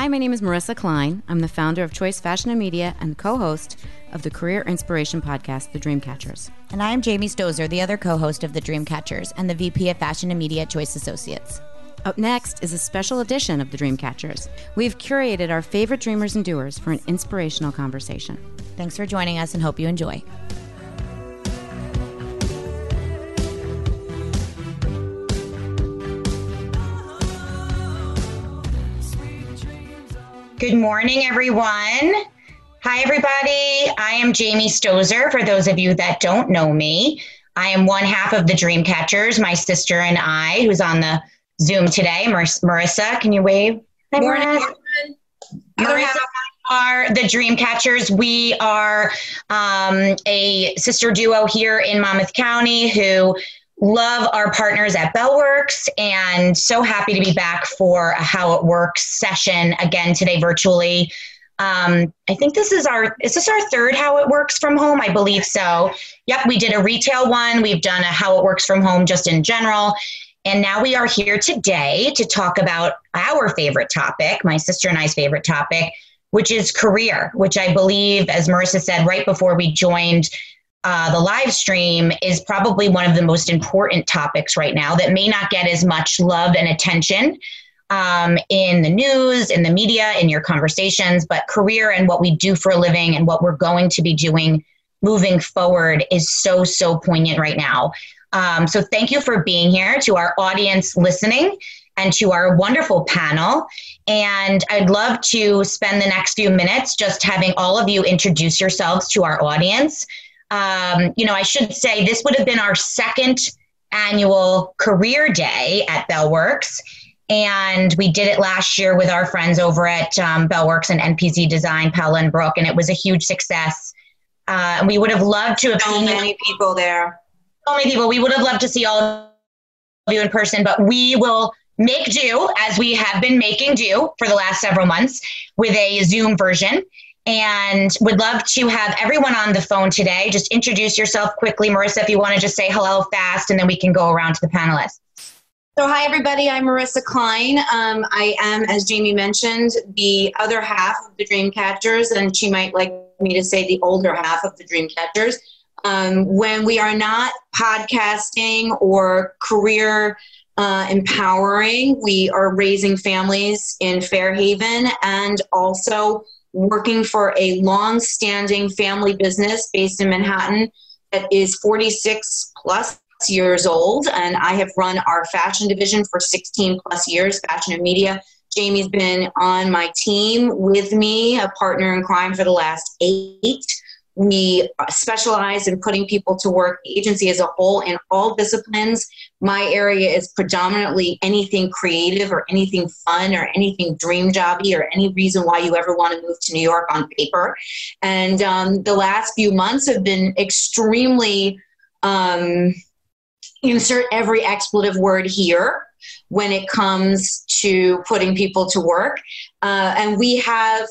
Hi, my name is Marissa Klein. I'm the founder of Choice Fashion and Media and co host of the career inspiration podcast, The Dreamcatchers. And I am Jamie Stozer, the other co host of The Dreamcatchers and the VP of Fashion and Media at Choice Associates. Up next is a special edition of The Dreamcatchers. We've curated our favorite dreamers and doers for an inspirational conversation. Thanks for joining us and hope you enjoy. Good morning, everyone. Hi, everybody. I am Jamie Stozer. For those of you that don't know me, I am one half of the Dreamcatchers, my sister and I, who's on the Zoom today. Mar- Marissa, can you wave? Hi, Morning, Marissa. Marissa are the Dreamcatchers. We are um, a sister duo here in Monmouth County who love our partners at Bell Works and so happy to be back for a How It Works session again today virtually. Um, I think this is our is this our third How It Works from home? I believe so. Yep, we did a retail one. We've done a How It Works from home just in general. And now we are here today to talk about our favorite topic, my sister and I's favorite topic, which is career, which I believe, as Marissa said right before we joined uh, the live stream is probably one of the most important topics right now that may not get as much love and attention um, in the news, in the media, in your conversations. But career and what we do for a living and what we're going to be doing moving forward is so, so poignant right now. Um, so thank you for being here to our audience listening and to our wonderful panel. And I'd love to spend the next few minutes just having all of you introduce yourselves to our audience um, you know, I should say this would have been our second annual career day at Bell Works. And we did it last year with our friends over at um, Bell Works and NPZ Design, Paula and Brooke, and it was a huge success. Uh, and we would have loved to have so seen many people there. So many people. We would have loved to see all of you in person, but we will make do as we have been making do for the last several months with a Zoom version and would love to have everyone on the phone today. Just introduce yourself quickly, Marissa, if you want to just say hello fast, and then we can go around to the panelists. So, hi everybody. I'm Marissa Klein. Um, I am, as Jamie mentioned, the other half of the Dreamcatchers, and she might like me to say the older half of the Dreamcatchers. Um, when we are not podcasting or career uh, empowering, we are raising families in Fair Haven and also working for a long standing family business based in Manhattan that is 46 plus years old. And I have run our fashion division for 16 plus years, fashion and media. Jamie's been on my team with me, a partner in crime for the last eight. We specialize in putting people to work, the agency as a whole, in all disciplines. My area is predominantly anything creative or anything fun or anything dream jobby or any reason why you ever want to move to New York on paper. And um, the last few months have been extremely, um, insert every expletive word here when it comes to putting people to work. Uh, and we have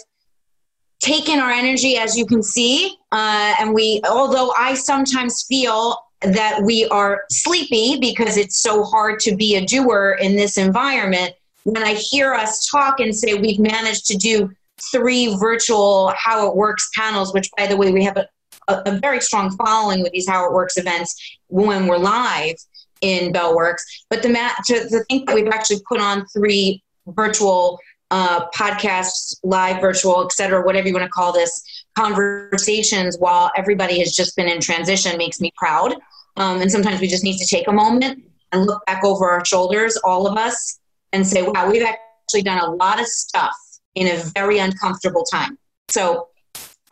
taken our energy, as you can see, uh, and we, although I sometimes feel that we are sleepy because it's so hard to be a doer in this environment, when I hear us talk and say we've managed to do three virtual How It Works panels, which, by the way, we have a, a, a very strong following with these How It Works events when we're live in Bell Works. But the mat to, to think that we've actually put on three virtual uh, podcasts, live, virtual, et cetera, whatever you want to call this, conversations while everybody has just been in transition makes me proud. Um, and sometimes we just need to take a moment and look back over our shoulders, all of us, and say, wow, we've actually done a lot of stuff in a very uncomfortable time. So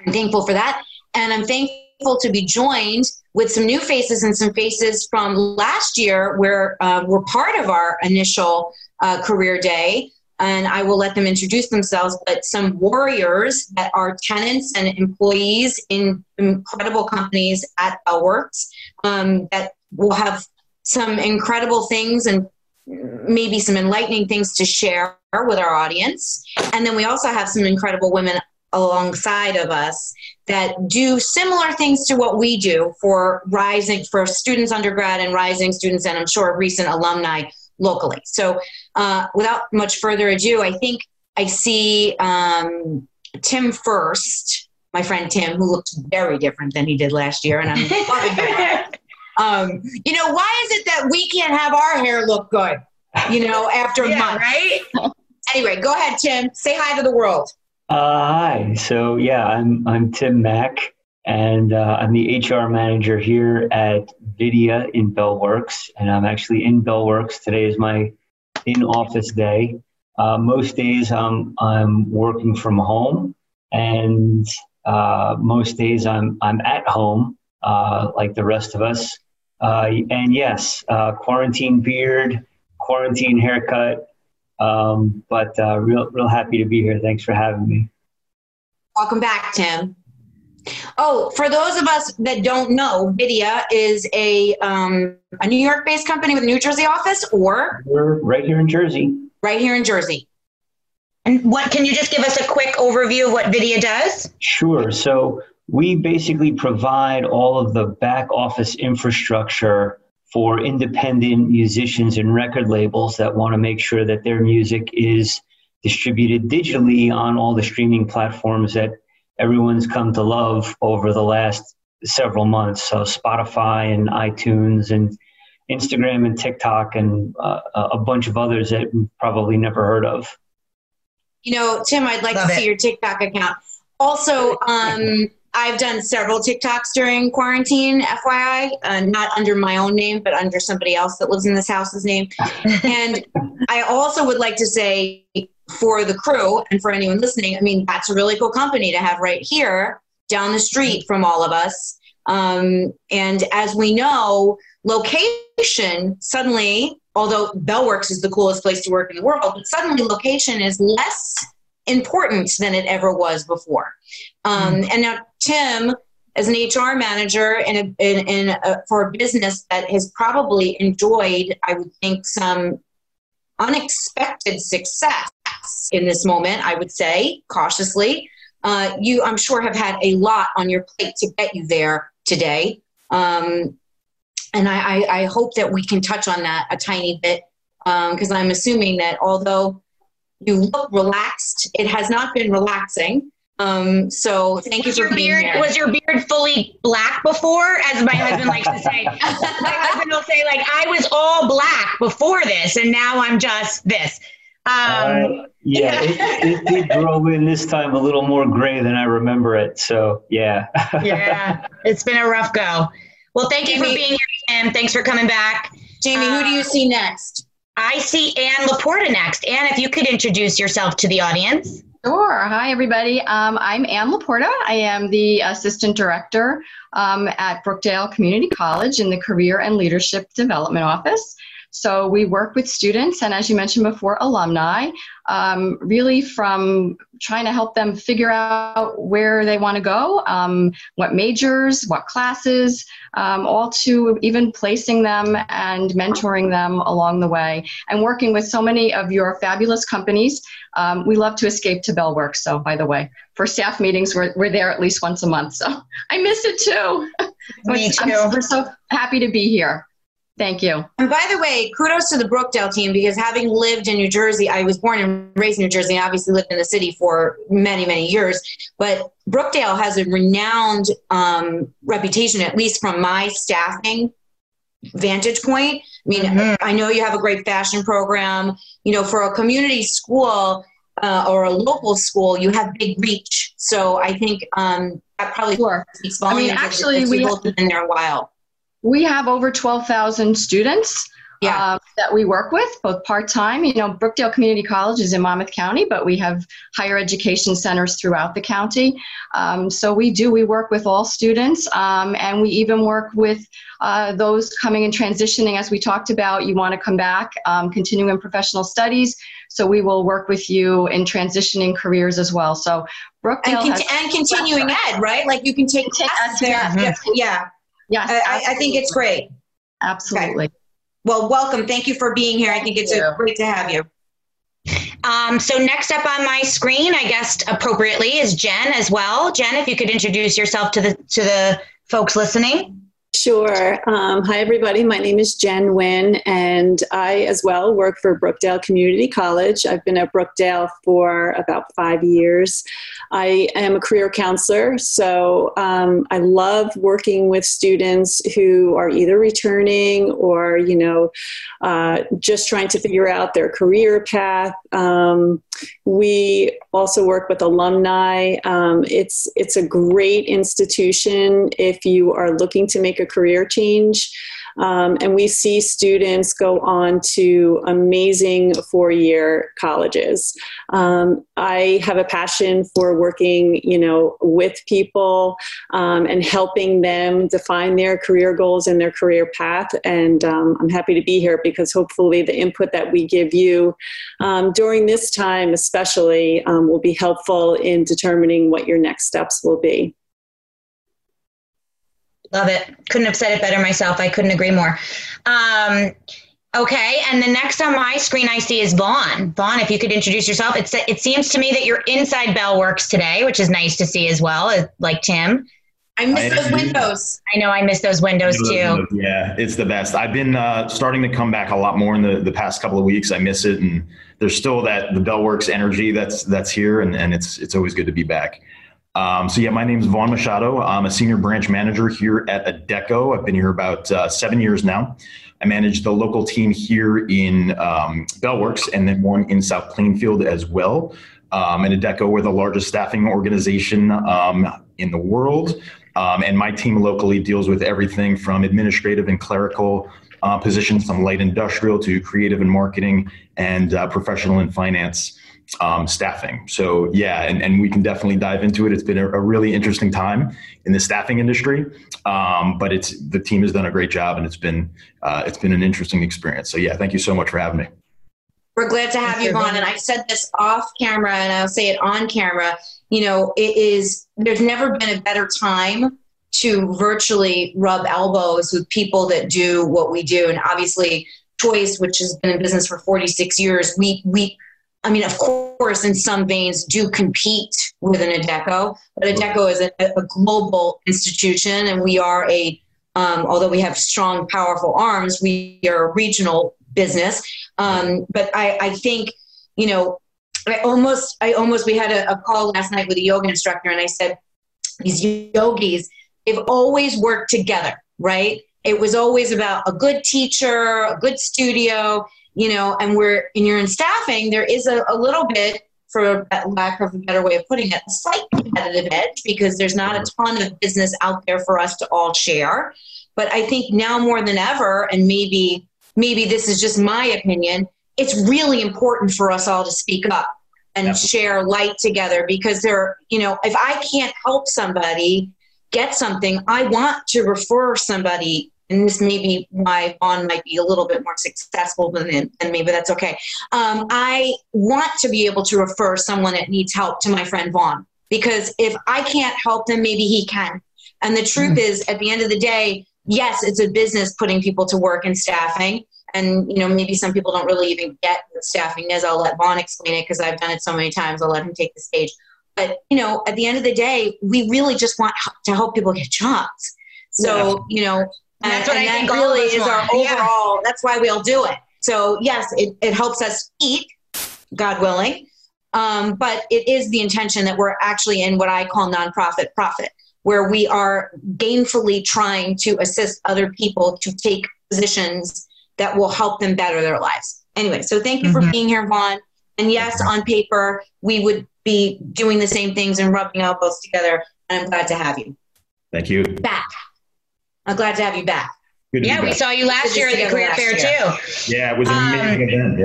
I'm thankful for that. And I'm thankful to be joined with some new faces and some faces from last year where uh, were part of our initial uh, career day and I will let them introduce themselves, but some warriors that are tenants and employees in incredible companies at Bell Works um, that will have some incredible things and maybe some enlightening things to share with our audience. And then we also have some incredible women alongside of us that do similar things to what we do for rising for students undergrad and rising students and i'm sure recent alumni locally. So, uh, without much further ado, I think I see um, Tim first, my friend Tim, who looks very different than he did last year, and I'm loving it. Um, you know, why is it that we can't have our hair look good? You know, after a Yeah, month, right? Anyway, go ahead, Tim. Say hi to the world. Uh, hi. So yeah, I'm I'm Tim Mack, and uh, I'm the HR manager here at Vydia in Bell Works, and I'm actually in Bell Works. Today is my in-office day. Uh, most days I'm I'm working from home, and uh, most days I'm I'm at home, uh, like the rest of us. Uh, and yes, uh, quarantine beard, quarantine haircut. Um, but real, real happy to be here. Thanks for having me. Welcome back, Tim. Oh, for those of us that don't know, Vydia is a um, a New York-based company with a New Jersey office, or We're right here in Jersey. right here in Jersey. And what can you just give us a quick overview of what Vydia does? Sure. So we basically provide all of the back office infrastructure for independent musicians and record labels that want to make sure that their music is distributed digitally on all the streaming platforms that everyone's come to love over the last several months. So Spotify and iTunes and Instagram and TikTok and uh, a bunch of others that we've probably never heard of. You know, Tim, I'd like Love to it. see your TikTok account. Also, um, I've done several TikToks during quarantine, FYI, uh, not under my own name, but under somebody else that lives in this house's name. and I also would like to say for the crew and for anyone listening, I mean, that's a really cool company to have right here down the street from all of us. Um, and as we know, location suddenly, although Bell Works is the coolest place to work in the world, but suddenly location is less important than it ever was before. Um, And now, Tim, as an HR manager in a, in, in a, for a business that has probably enjoyed, I would think, some unexpected success in this moment, I would say cautiously. Uh, you, I'm sure, have had a lot on your plate to get you there today. Um, and I, I, I hope that we can touch on that a tiny bit because I'm assuming that although you look relaxed, it has not been relaxing. Um, so thank you for your being beard here. was your beard fully black before? As my husband likes to say. my husband will say, like, I was all black before this, and now I'm just this. Um, Uh, yeah, it, it did grow in this time a little more gray than I remember it. So yeah. yeah, it's been a rough go. Well, thank you for being here, Tim. Thanks for coming back. Jamie, who do you see next? I see Anne LaPorta next. Anne, if you could introduce yourself to the audience. Sure. Hi, everybody. Um, I'm Anne LaPorta. I am the Assistant Director um, at Brookdale Community College in the Career and Leadership Development Office. So we work with students and, as you mentioned before, alumni, um, really from trying to help them figure out where they want to go, um, what majors, what classes, um, all to even placing them and mentoring them along the way, and working with so many of your fabulous companies um, we love to escape to Bell Works. So, by the way, for staff meetings, we're, we're there at least once a month. So, I miss it too. Me I'm too. we're so happy to be here. Thank you. And by the way, kudos to the Brookdale team because having lived in New Jersey, I was born and raised in New Jersey and obviously lived in the city for many, many years. But Brookdale has a renowned um, reputation, at least from my staffing vantage point. I mean, Mhm. I know you have a great fashion program. You know, for a community school uh, or a local school, you have big reach. So I think um, that probably Sure. speaks I mean, actually, if we- you've been there a while. We have over 12,000 students Yeah. uh, that we work with, both part time. You know, Brookdale Community College is in Monmouth County, but we have higher education centers throughout the county. Um, so we do, we work with all students, um, and we even work with uh, those coming and transitioning, as we talked about. You want to come back, um, continuing professional studies. So we will work with you in transitioning careers as well. So and, Brookdale has, and continuing ed, right? Like you can take Take classes us, there. yeah. Yeah, yeah. Yes, I, I think it's great. absolutely. Well, welcome. Thank you for being here. I think it's a, great to have you. Um, so next up on my screen, I guessed appropriately, is Jen as well. Jen, if you could introduce yourself to the to the folks listening. Sure. Um, hi, everybody. My name is Jen Winn, and I as well work for Brookdale Community College. I've been at Brookdale for about five years. I am a career counselor, so um, I love working with students who are either returning or, you know, uh, just trying to figure out their career path. Um, we also work with alumni. Um, it's it's a great institution if you are looking to make a career change. Um, and we see students go on to amazing four year colleges. Um, I have a passion for working, you know, with people um, and helping them define their career goals and their career path. And um, I'm happy to be here because hopefully the input that we give you um, during this time, especially, um, will be helpful in determining what your next steps will be. Love it. Couldn't have said it better myself. I couldn't agree more. Um, okay, and the next on my screen I see is Vaughan. Vaughan, if you could introduce yourself. It's, it seems to me that you're inside Bell Works today, which is nice to see as well, like Tim. I miss those windows. I know I miss those windows too. Yeah, it's the best. I've been uh, starting to come back a lot more in the, the past couple of weeks. I miss it, and there's still that the Bell Works energy that's that's here, and, and it's it's always good to be back. Um, so yeah, my name is Vaughan Machado. I'm a senior branch manager here at Adecco. I've been here about uh, seven years now. I manage the local team here in um, Bell Works and then one in South Plainfield as well. Um, and Adecco, we're the largest staffing organization um, in the world. Um, and my team locally deals with everything from administrative and clerical uh, positions, from light industrial to creative and marketing and uh, professional and finance um, staffing. So yeah, and, and we can definitely dive into it. It's been a, a really interesting time in the staffing industry, um, but it's the team has done a great job, and it's been uh, it's been an interesting experience. So yeah, thank you so much for having me. We're glad to have you on, and I've said this off camera, and I'll say it on camera. You know, it is there's never been a better time to virtually rub elbows with people that do what we do, and obviously. Choice, which has been in business for 46 years, we we I mean, of course, in some veins, do compete with an Adecco, but Adecco is a, a global institution, and we are a, um, although we have strong, powerful arms, we are a regional business. Um, but I, I think, you know, I almost, I almost, we had a, a call last night with a yoga instructor, and I said, these yogis, they've always worked together, right? It was always about a good teacher, a good studio, you know, and we're and you're in staffing, there is a, a little bit, for lack of a better way of putting it, a slight competitive edge because there's not a ton of business out there for us to all share. But I think now more than ever, and maybe maybe this is just my opinion, it's really important for us all to speak up and share light together because there, you know, if I can't help somebody get something, I want to refer somebody and this may be why Vaughan might be a little bit more successful than, than me, but that's okay. Um, I want to be able to refer someone that needs help to my friend Vaughan because if I can't help them, maybe he can. And the truth mm. is, at the end of the day, yes, it's a business putting people to work and staffing. And you know, maybe some people don't really even get what staffing is. I'll let Vaughan explain it because I've done it so many times. I'll let him take the stage. But you know, at the end of the day, we really just want to help people get jobs. So you know, and that's what and I that think really is want. our overall. Yeah. That's why we all do it. So yes, it, it helps us eat, God willing. Um, but it is the intention that we're actually in what I call nonprofit profit, where we are gainfully trying to assist other people to take positions that will help them better their lives. Anyway, so thank you mm-hmm. for being here, Vaughan. And yes, on paper, we would be doing the same things and rubbing elbows together. And I'm glad to have you. Thank you. Back. I'm glad to have you back. yeah, we saw you last year at the career fair year. too. Yeah, it was an amazing um, event.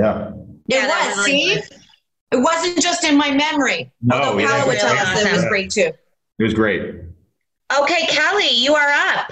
Yeah. It was. was see, it wasn't just in my memory. No, Although yeah, Paula would tell us that it was great too. It was great. Okay, Kelly, you are up.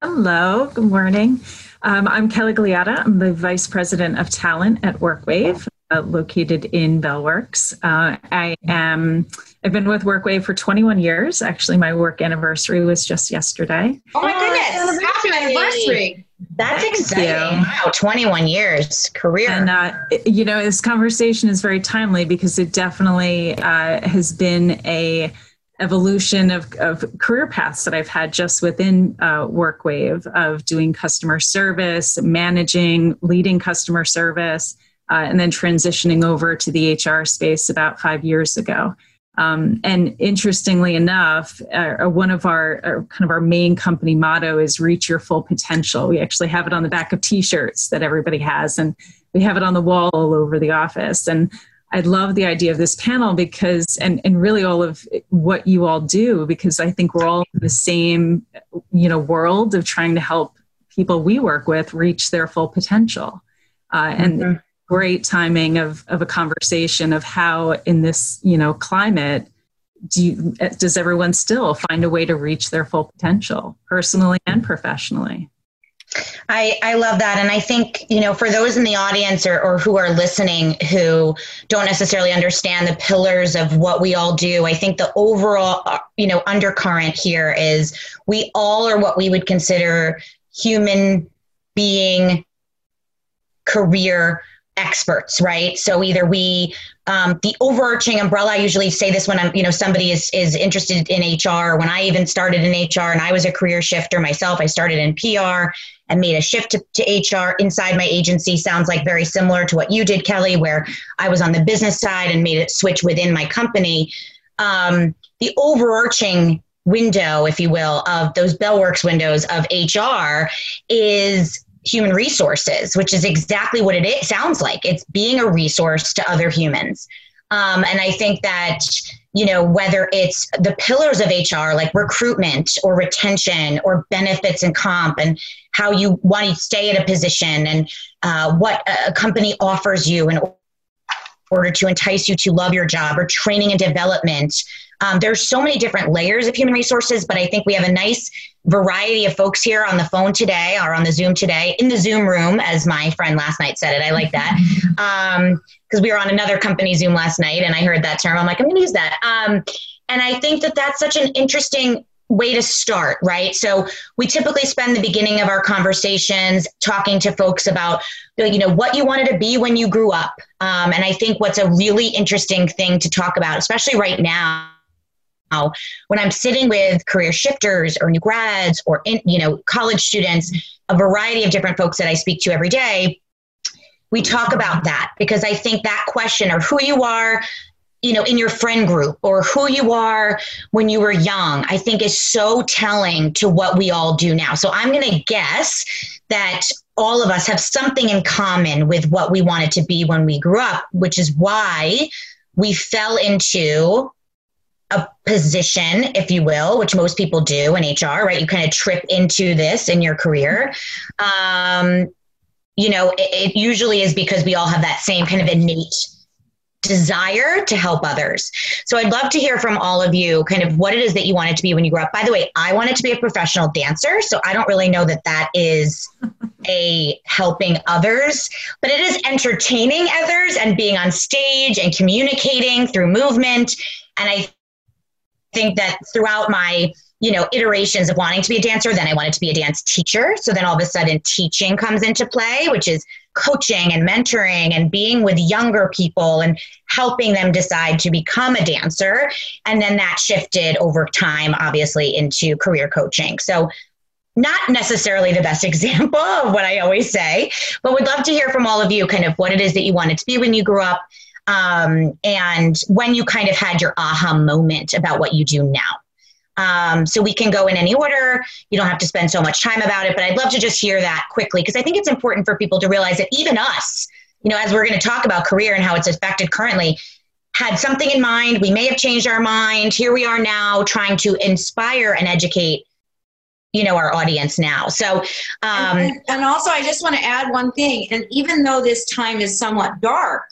Hello. Good morning. Um, I'm Kelly Gliatta. I'm the Vice President of Talent at WorkWave, uh, located in Bell Works. Uh, I am I've been with WorkWave for 21 years. Actually, my work anniversary was just yesterday. Oh my goodness! Happy anniversary! That's Thank exciting. You. Wow, 21 years career. And uh, you know, this conversation is very timely because it definitely uh, has been a evolution of, of career paths that I've had just within uh, WorkWave of doing customer service, managing, leading customer service, uh, and then transitioning over to the HR space about five years ago. Um, and interestingly enough, uh, one of our uh, kind of our main company motto is "Reach your full potential." We actually have it on the back of T-shirts that everybody has, and we have it on the wall all over the office. And I love the idea of this panel because, and, and really all of what you all do, because I think we're all in the same, you know, world of trying to help people we work with reach their full potential. Uh, and mm-hmm. Great timing of, of a conversation of how in this, you know, climate, do you, does everyone still find a way to reach their full potential personally and professionally? I, I love that. And I think, you know, for those in the audience or, or who are listening who don't necessarily understand the pillars of what we all do, I think the overall, uh, you know, undercurrent here is we all are what we would consider human being career experts, right? So either we, um, the overarching umbrella, I usually say this when I'm, you know, somebody is, is interested in HR. When I even started in HR and I was a career shifter myself, I started in PR and made a shift to, to HR inside my agency. Sounds like very similar to what you did, Kelly, where I was on the business side and made it switch within my company. Um, the overarching window, if you will, of those Bell Works windows of HR is human resources, which is exactly what it sounds like. It's being a resource to other humans. Um, and I think that, you know, whether it's the pillars of HR, like recruitment or retention or benefits and comp, and how you want to stay in a position and uh, what a company offers you in order to entice you to love your job or training and development. Um, there's so many different layers of human resources, but I think we have a nice variety of folks here on the phone today or on the Zoom today, in the Zoom room, as my friend last night said it. I like that. Because um, we were on another company Zoom last night and I heard that term. I'm like, I'm going to use that. Um, and I think that that's such an interesting way to start, right? So we typically spend the beginning of our conversations talking to folks about, you know, what you wanted to be when you grew up. Um, and I think what's a really interesting thing to talk about, especially right now, when I'm sitting with career shifters or new grads or in, you know college students, a variety of different folks that I speak to every day, we talk about that because I think that question of who you are, you know, in your friend group or who you are when you were young, I think is so telling to what we all do now. So I'm going to guess that all of us have something in common with what we wanted to be when we grew up, which is why we fell into a position, if you will, which most people do in HR, right? You kind of trip into this in your career. Um, you know, it, it usually is because we all have that same kind of innate desire to help others. So I'd love to hear from all of you kind of what it is that you wanted to be when you grew up. By the way, I wanted to be a professional dancer, so I don't really know that that is a helping others, but it is entertaining others and being on stage and communicating through movement. And I think that throughout my you know iterations of wanting to be a dancer then i wanted to be a dance teacher. So then all of a sudden teaching comes into play which is coaching and mentoring and being with younger people and helping them decide to become a dancer. And then that shifted over time obviously into career coaching. So not necessarily the best example of what i always say but would love to hear from all of you kind of what it is that you wanted to be when you grew up um, and when you kind of had your aha moment about what you do now. Um, so we can go in any order. You don't have to spend so much time about it, but I'd love to just hear that quickly because I think it's important for people to realize that even us, you know, as we're going to talk about career and how it's affected currently, had something in mind. We may have changed our mind. Here we are now trying to inspire and educate you know our audience now so um, and, and also i just want to add one thing and even though this time is somewhat dark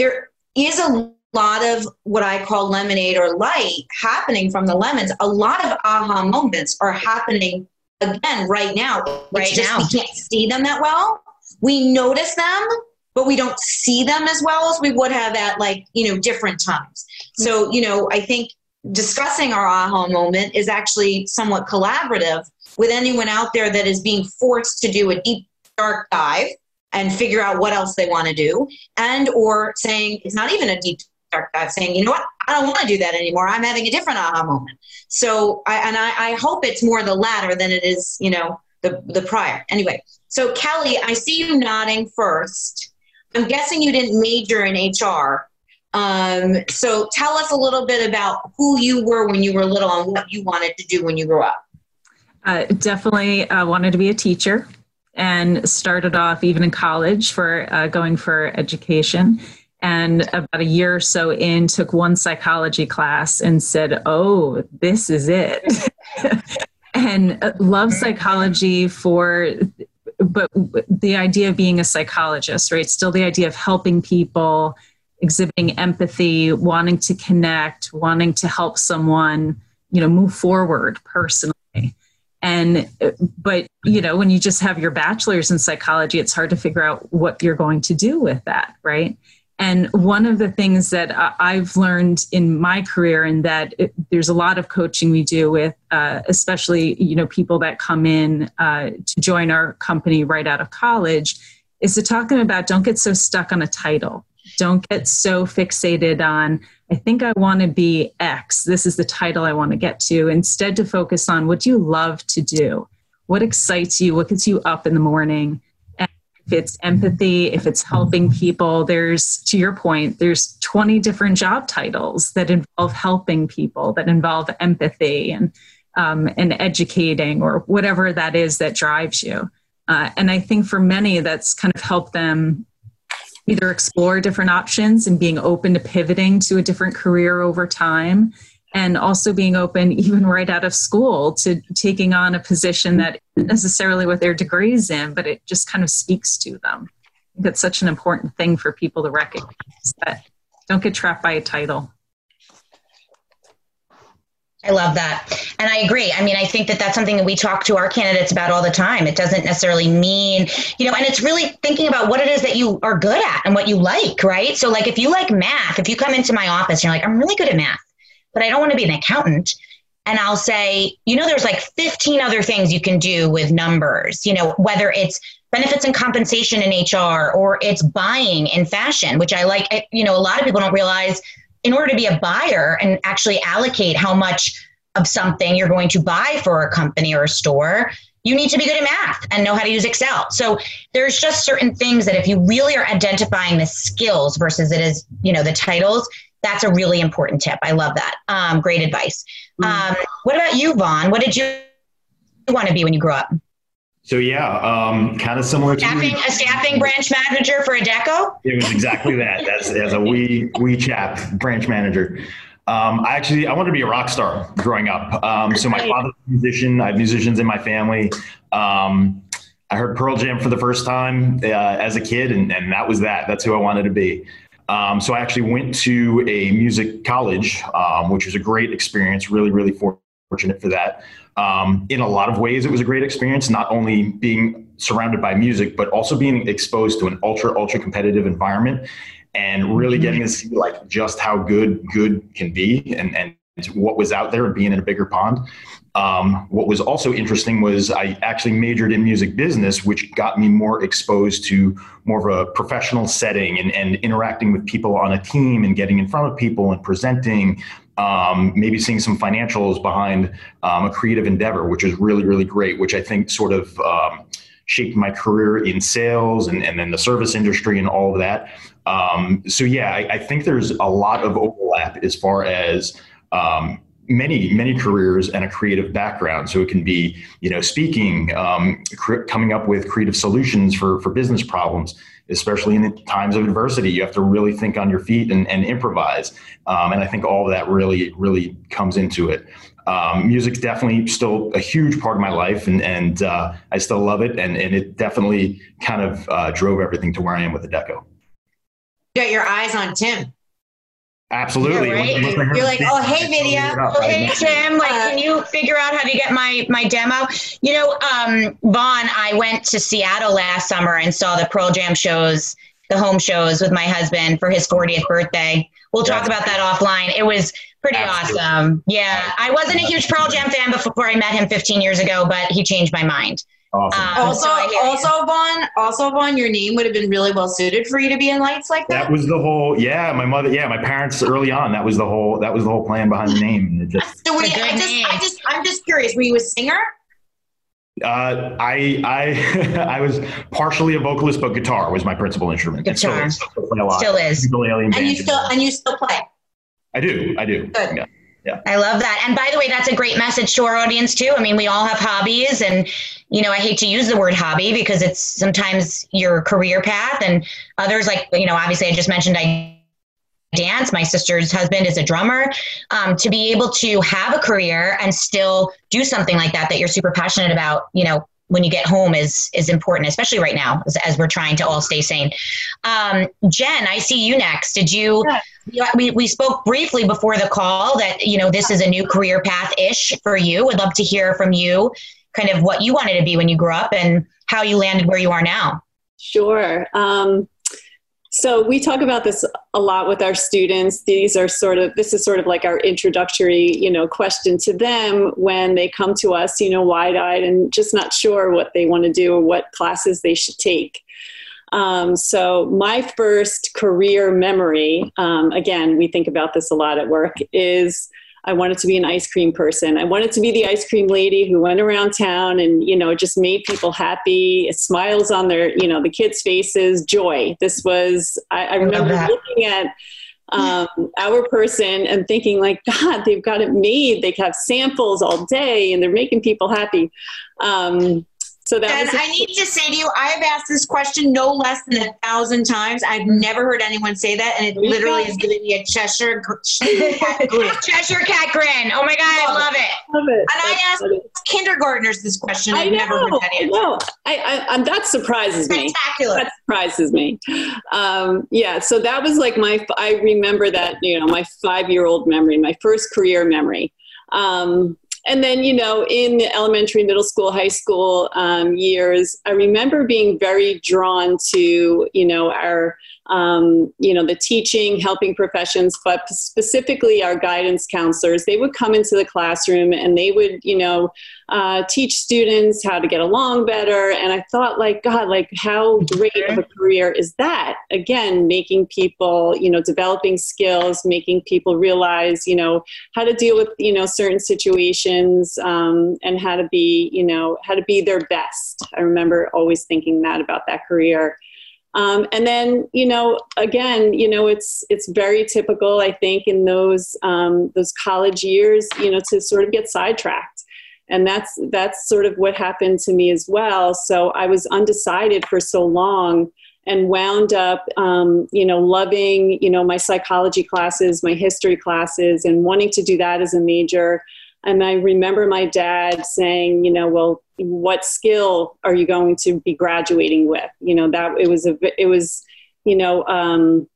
there is a lot of what I call lemonade or light happening from the lemons. A lot of aha moments are happening again right now. Right just, now. We can't see them that well. We notice them, but we don't see them as well as we would have at like, you know, different times. So, you know, I think discussing our aha moment is actually somewhat collaborative with anyone out there that is being forced to do a deep dark dive and figure out what else they want to do and or saying it's not even a deep start saying, you know what, I don't want to do that anymore. I'm having a different aha moment. So, I, and I, I hope it's more the latter than it is, you know, the, the prior. Anyway, so Kelly, I see you nodding first. I'm guessing you didn't major in HR. Um, so tell us a little bit about who you were when you were little and what you wanted to do when you grew up. Uh, definitely uh, wanted to be a teacher and started off even in college for uh, going for education. And about a year or so in, took one psychology class and said, Oh, this is it. and uh, love psychology for but the idea of being a psychologist right still the idea of helping people exhibiting empathy wanting to connect wanting to help someone you know move forward personally and but you know when you just have your bachelor's in psychology it's hard to figure out what you're going to do with that right and one of the things that I've learned in my career, and that it, there's a lot of coaching we do with, uh, especially you know people that come in uh, to join our company right out of college, is to talking about don't get so stuck on a title. Don't get so fixated on I think I want to be X. This is the title I want to get to. Instead, to focus on what do you love to do, what excites you, what gets you up in the morning if it's empathy, if it's helping people, there's, to your point, there's 20 different job titles that involve helping people, that involve empathy and, um, and educating or whatever that is that drives you. Uh, and I think for many, that's kind of helped them either explore different options and being open to pivoting to a different career over time and also being open even right out of school to taking on a position that isn't necessarily what their degrees in but it just kind of speaks to them. That's such an important thing for people to recognize that don't get trapped by a title I love that. And I agree. I mean, I think that that's something that we talk to our candidates about all the time. It doesn't necessarily mean, you know, and it's really thinking about what it is that you are good at and what you like, right? So, like, if you like math, if you come into my office and you're like, I'm really good at math, but I don't want to be an accountant. And I'll say, you know, there's like 15 other things you can do with numbers, you know, whether it's benefits and compensation in HR or it's buying in fashion, which I like, you know, a lot of people don't realize in order to be a buyer and actually allocate how much of something you're going to buy for a company or a store, you need to be good at math and know how to use Excel. So there's just certain things that if you really are identifying the skills versus it is, you know, the titles, that's a really important tip. I love that. Um, great advice. Mm-hmm. Um, what about you, Vaughan? What did you want to be when you grew up? So yeah, um, kind of similar staffing, to a staffing branch manager for Adecco. It was exactly that. As, as a wee wee chap branch manager. Um, I actually I wanted to be a rock star growing up. Um, so my father's a musician. I have musicians in my family. Um, I heard Pearl Jam for the first time uh, as a kid, and, and that was that. That's who I wanted to be. Um, so I actually went to a music college, um, which was a great experience. Really, really fortunate for that. Um, in a lot of ways, it was a great experience. Not only being surrounded by music, but also being exposed to an ultra, ultra competitive environment, and really mm-hmm. getting to see like just how good good can be, and and what was out there, and being in a bigger pond. Um, what was also interesting was I actually majored in music business, which got me more exposed to more of a professional setting and, and interacting with people on a team and getting in front of people and presenting, um, maybe seeing some financials behind um, a creative endeavor, which is really, really great, which I think sort of um, shaped my career in sales and, and then the service industry and all of that. Um, so, yeah, I, I, think there's a lot of overlap as far as um, many many careers and a creative background so it can be you know speaking um, cr- coming up with creative solutions for for business problems especially in times of adversity you have to really think on your feet and, and improvise. Um, and i think all of that really really comes into it. Um, music's definitely still a huge part of my life and, and uh, i still love it. And, and it definitely kind of uh, drove everything to where i am with Adecco you got your eyes on tim Absolutely. Yeah, right? You're like, oh, hey, video. Oh, hey, Tim. Like, can you figure out how to get my my demo? You know, um, Vaughan, I went to Seattle last summer and saw the Pearl Jam shows, the home shows with my husband for his 40th birthday. We'll talk about that offline. It was pretty Absolutely. awesome. Yeah, I wasn't a huge Pearl Jam fan before I met him 15 years ago, but he changed my mind. Awesome. Um, Also, so I hear you. also, Vaughan, also, Vaughan, your name would have been really well suited for you to be in lights like that. That was the whole. Yeah, my mother. Yeah, my parents early on. That was the whole. That was the whole plan behind the name. And it just. So, were It's a you, I good just, name. I just, I'm just curious. Were you a singer? Uh, I I I was partially a vocalist, but guitar was my principal instrument. And Guitar. Still, still play a. Still is. Ukulele and And you still, and you still play. I do. I do. Good. Yeah. I love that. And by the way, that's a great message to our audience too. I mean, we all have hobbies and you know, I hate to use the word hobby because it's sometimes your career path and others like, you know, obviously I just mentioned I dance. My sister's husband is a drummer. Um, to be able to have a career and still do something like that that you're super passionate about, you know, when you get home is is important, especially right now as, as we're trying to all stay sane. Um, Jen, I see you next. Did you? Yeah, we, we spoke briefly before the call that you know this is a new career path ish for you. Would love to hear from you, kind of what you wanted to be when you grew up and how you landed where you are now. Sure. Um, so we talk about this a lot with our students. These are sort of this is sort of like our introductory, you know, question to them when they come to us, you know, wide-eyed and just not sure what they want to do or what classes they should take. Um, so my first career memory, um, again, we think about this a lot at work, is I wanted to be an ice cream person. I wanted to be the ice cream lady who went around town and, you know, just made people happy, smiles on their, you know, the kids' faces, joy. This was, I, I remember that. looking at um, our person and thinking like, God, they've got it made. They have samples all day and they're making people happy. Um, so that And I need to say to you, I have asked this question no less than a thousand times. I've never heard anyone say that, and it literally is giving me a Cheshire cat grin. Cheshire cat grin. Oh my god, I love it. love it. And I asked funny. kindergartners this question. I I've never heard know, that I answer. know. I, I, I'm, that surprises me. Spectacular. That surprises me. Um, yeah, so that was like my, I remember that, you know, my five year old memory, my first career memory. Um, and then, you know, in the elementary, middle school, high school um, years, I remember being very drawn to, you know, our, um, you know, the teaching, helping professions, but specifically our guidance counselors. They would come into the classroom and they would, you know, uh, teach students how to get along better. And I thought, like, God, like, how great of a career is that? Again, making people, you know, developing skills, making people realize, you know, how to deal with, you know, certain situations um, and how to be, you know, how to be their best. I remember always thinking that about that career. Um, and then, you know, again, you know, it's it's very typical, I think, in those um, those college years, you know, to sort of get sidetracked. And that's that's sort of what happened to me as well. So i was undecided for so long and wound up um, you know loving you know my psychology classes my history classes and wanting to do that as a major and i remember my dad saying you know well what skill are you going to be graduating with you know that it was a it was you know um,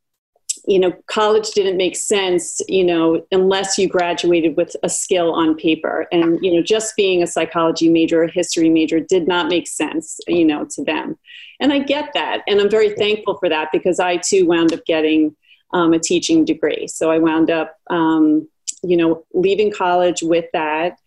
you know, college didn't make sense, you know, unless you graduated with a skill on paper. And, you know, just being a psychology major, a history major did not make sense, you know, to them. And I get that. And I'm very thankful for that because I too wound up getting um, a teaching degree. So I wound up, um, you know, leaving college with that.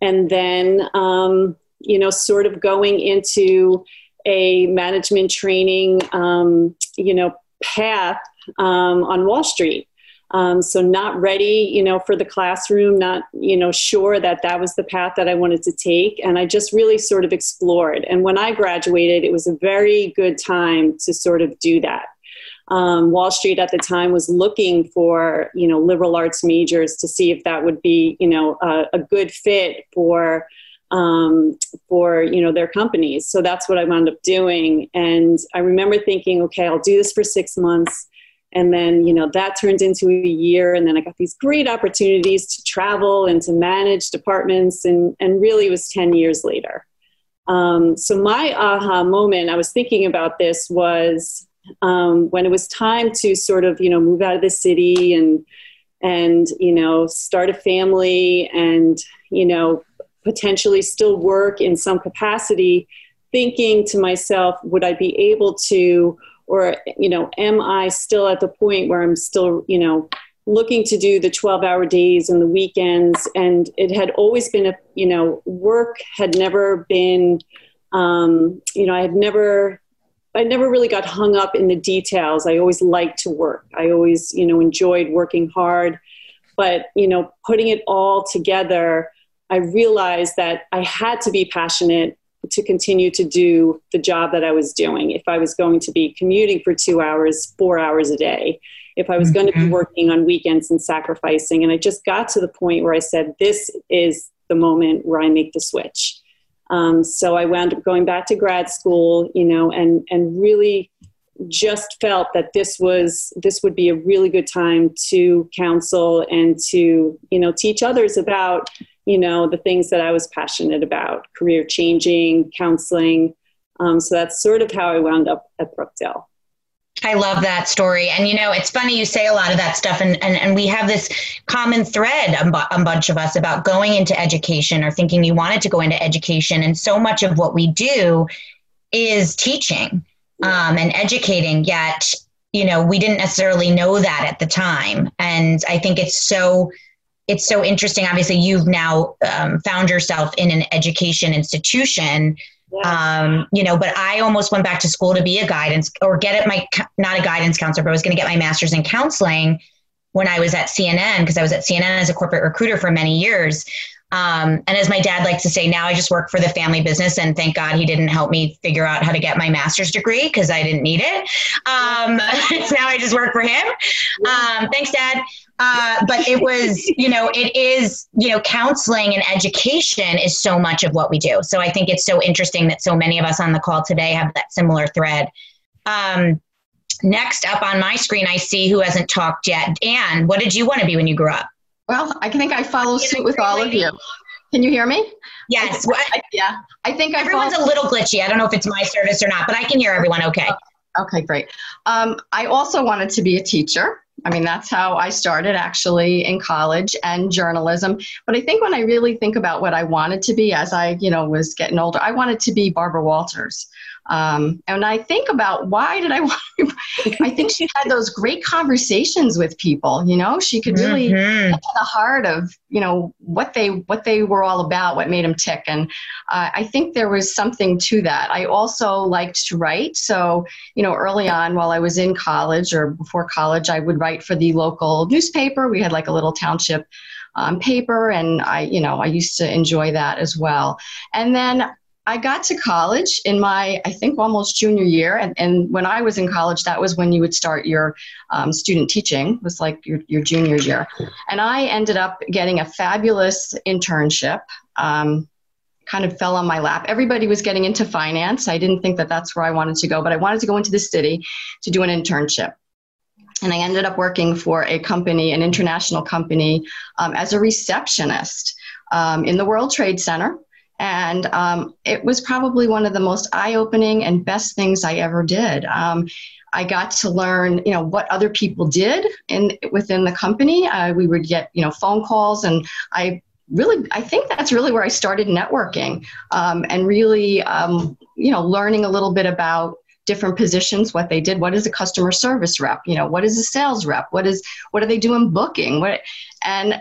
And then, um, you know, sort of going into a management training, um, you know, path um, on Wall Street. Um, so not ready, you know, for the classroom, not, you know, sure that that was the path that I wanted to take. And I just really sort of explored. And when I graduated, it was a very good time to sort of do that. Um, Wall Street at the time was looking for, you know, liberal arts majors to see if that would be, you know, a, a good fit for, um, for you know their companies. So that's what I wound up doing. And I remember thinking, okay, I'll do this for six months and then you know that turned into a year and then i got these great opportunities to travel and to manage departments and, and really it was 10 years later um, so my aha moment i was thinking about this was um, when it was time to sort of you know move out of the city and and you know start a family and you know potentially still work in some capacity thinking to myself would i be able to or you know am i still at the point where i'm still you know looking to do the 12 hour days and the weekends? And it had always been a you know work had never been Um, you know, I had never, I never really got hung up in the details. I always liked to work. I always, you know, enjoyed working hard. But, you know, putting it all together, I realized that I had to be passionate to continue to do the job that I was doing. If I was going to be commuting for two hours, four hours a day, if I was mm-hmm. going to be working on weekends and sacrificing. And I just got to the point where I said, this is the moment where I make the switch. Um, so I wound up going back to grad school, you know, and, and really just felt that this was this would be a really good time to counsel and to you know teach others about you know the things that i was passionate about career changing counseling. Um, so that's sort of how i wound up at brookdale I love that story. And, you know, it's funny you say a lot of that stuff. And, and, and we have this common thread, a, a bunch of us, about going into education or thinking you wanted to go into education. And so much of what we do is teaching um, and educating, yet, you know, we didn't necessarily know that at the time. And I think it's so it's so interesting. Obviously, you've now um, found yourself in an education institution. Yeah. Um, you know, but I almost went back to school to be a guidance or get it my not a guidance counselor, but I was going to get my master's in counseling when I was at CNN because I was at CNN as a corporate recruiter for many years. Um, and as my dad likes to say, now I just work for the family business, and thank God he didn't help me figure out how to get my master's degree because I didn't need it. Um, now I just work for him. Um, thanks, Dad. Uh, but it was, you know, it is, you know, counseling and education is so much of what we do. So I think it's so interesting that so many of us on the call today have that similar thread. Um, next up on my screen, I see who hasn't talked yet. Anne, what did you want to be when you grew up? Well, I think I follow suit with all of you. Can you hear me? Yes. I, yeah. I think I everyone's a little glitchy. I don't know if it's my service or not, but I can hear everyone okay. Okay, great. Um, I also wanted to be a teacher. I mean, that's how I started actually in college and journalism. But I think when I really think about what I wanted to be as I, you know, was getting older, I wanted to be Barbara Walters. Um, and I think about why did I want to, I think she had those great conversations with people, you know, she could really mm-hmm. get to the heart of, you know, what they, what they were all about, what made them tick. And uh, I think there was something to that. I also liked to write. So, you know, early on while I was in college or before college, I would write for the local newspaper. We had like a little township um, paper and I, you know, I used to enjoy that as well. And then I got to college in my, I think, almost junior year. And, and when I was in college, that was when you would start your um, student teaching, was like your, your junior year. And I ended up getting a fabulous internship. Um, kind of fell on my lap. Everybody was getting into finance. I didn't think that that's where I wanted to go, but I wanted to go into the city to do an internship. And I ended up working for a company, an international company, um, as a receptionist um, in the World Trade Center. And um, it was probably one of the most eye opening and best things I ever did. Um, I got to learn, you know, what other people did in within the company. Uh, we would get, you know, phone calls, and I really, I think that's really where I started networking um, and really, um, you know, learning a little bit about different positions, what they did. What is a customer service rep? You know, what is a sales rep? What is what do they do in booking? What and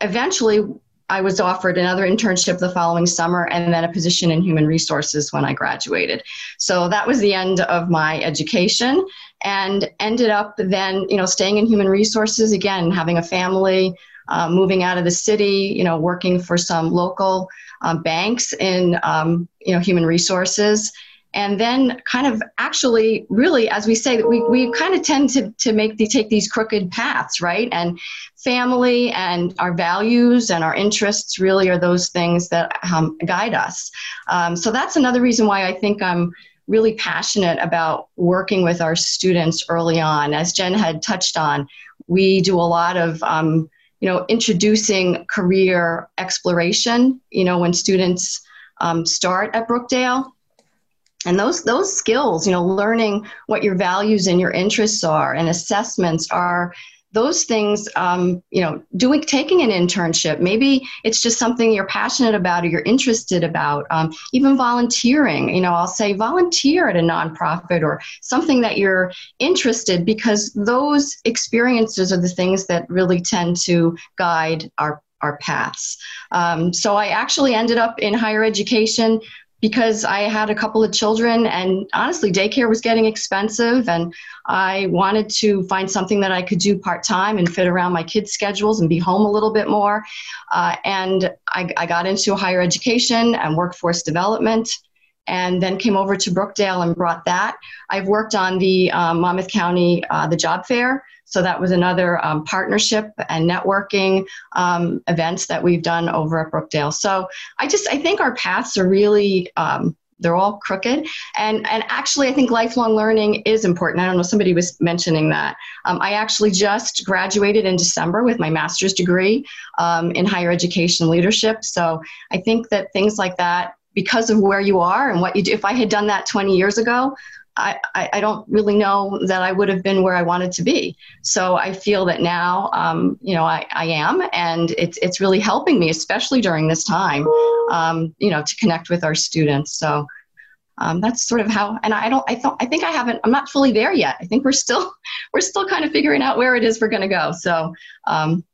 eventually I was offered another internship the following summer and then a position in human resources when I graduated. So that was the end of my education and ended up then, you know, staying in human resources again, having a family, uh, moving out of the city, you know, working for some local um, banks in, um, you know, human resources and then kind of actually really as we say we, we kind of tend to, to make the take these crooked paths right? And family and our values and our interests really are those things that um, guide us. Um, so that's another reason why i think i'm really passionate about working with our students early on. As jen had touched on we do a lot of um, you know introducing career exploration you know when students um, start at brookdale and those those skills you know learning what your values and your interests are and assessments are those things um, you know doing taking an internship maybe it's just something you're passionate about or you're interested about um, even volunteering. You know i'll say volunteer at a nonprofit or something that you're interested because those experiences are the things that really tend to guide our our paths. Um, so i actually ended up in higher education because I had a couple of children, and honestly, daycare was getting expensive, and I wanted to find something that I could do part time and fit around my kids' schedules and be home a little bit more. Uh, and I, I got into higher education and workforce development and then came over to Brookdale and brought that. I've worked on the um, Monmouth County, uh, the job fair. So that was another um, partnership and networking um, events that we've done over at Brookdale. So I just, I think our paths are really, um, they're all crooked. And, and actually, I think lifelong learning is important. I don't know, somebody was mentioning that. Um, I actually just graduated in December with my master's degree um, in higher education leadership. So I think that things like that because of where you are and what you do. If I had done that 20 years ago, I, I, don't really know that I would have been where I wanted to be. So I feel that now, um, you know, I, I am, and it's, it's really helping me, especially during this time, um, you know, to connect with our students. So um, that's sort of how, and I don't, I don't, I think I haven't, I'm not fully there yet. I think we're still, we're still kind of figuring out where it is we're going to go. So, um,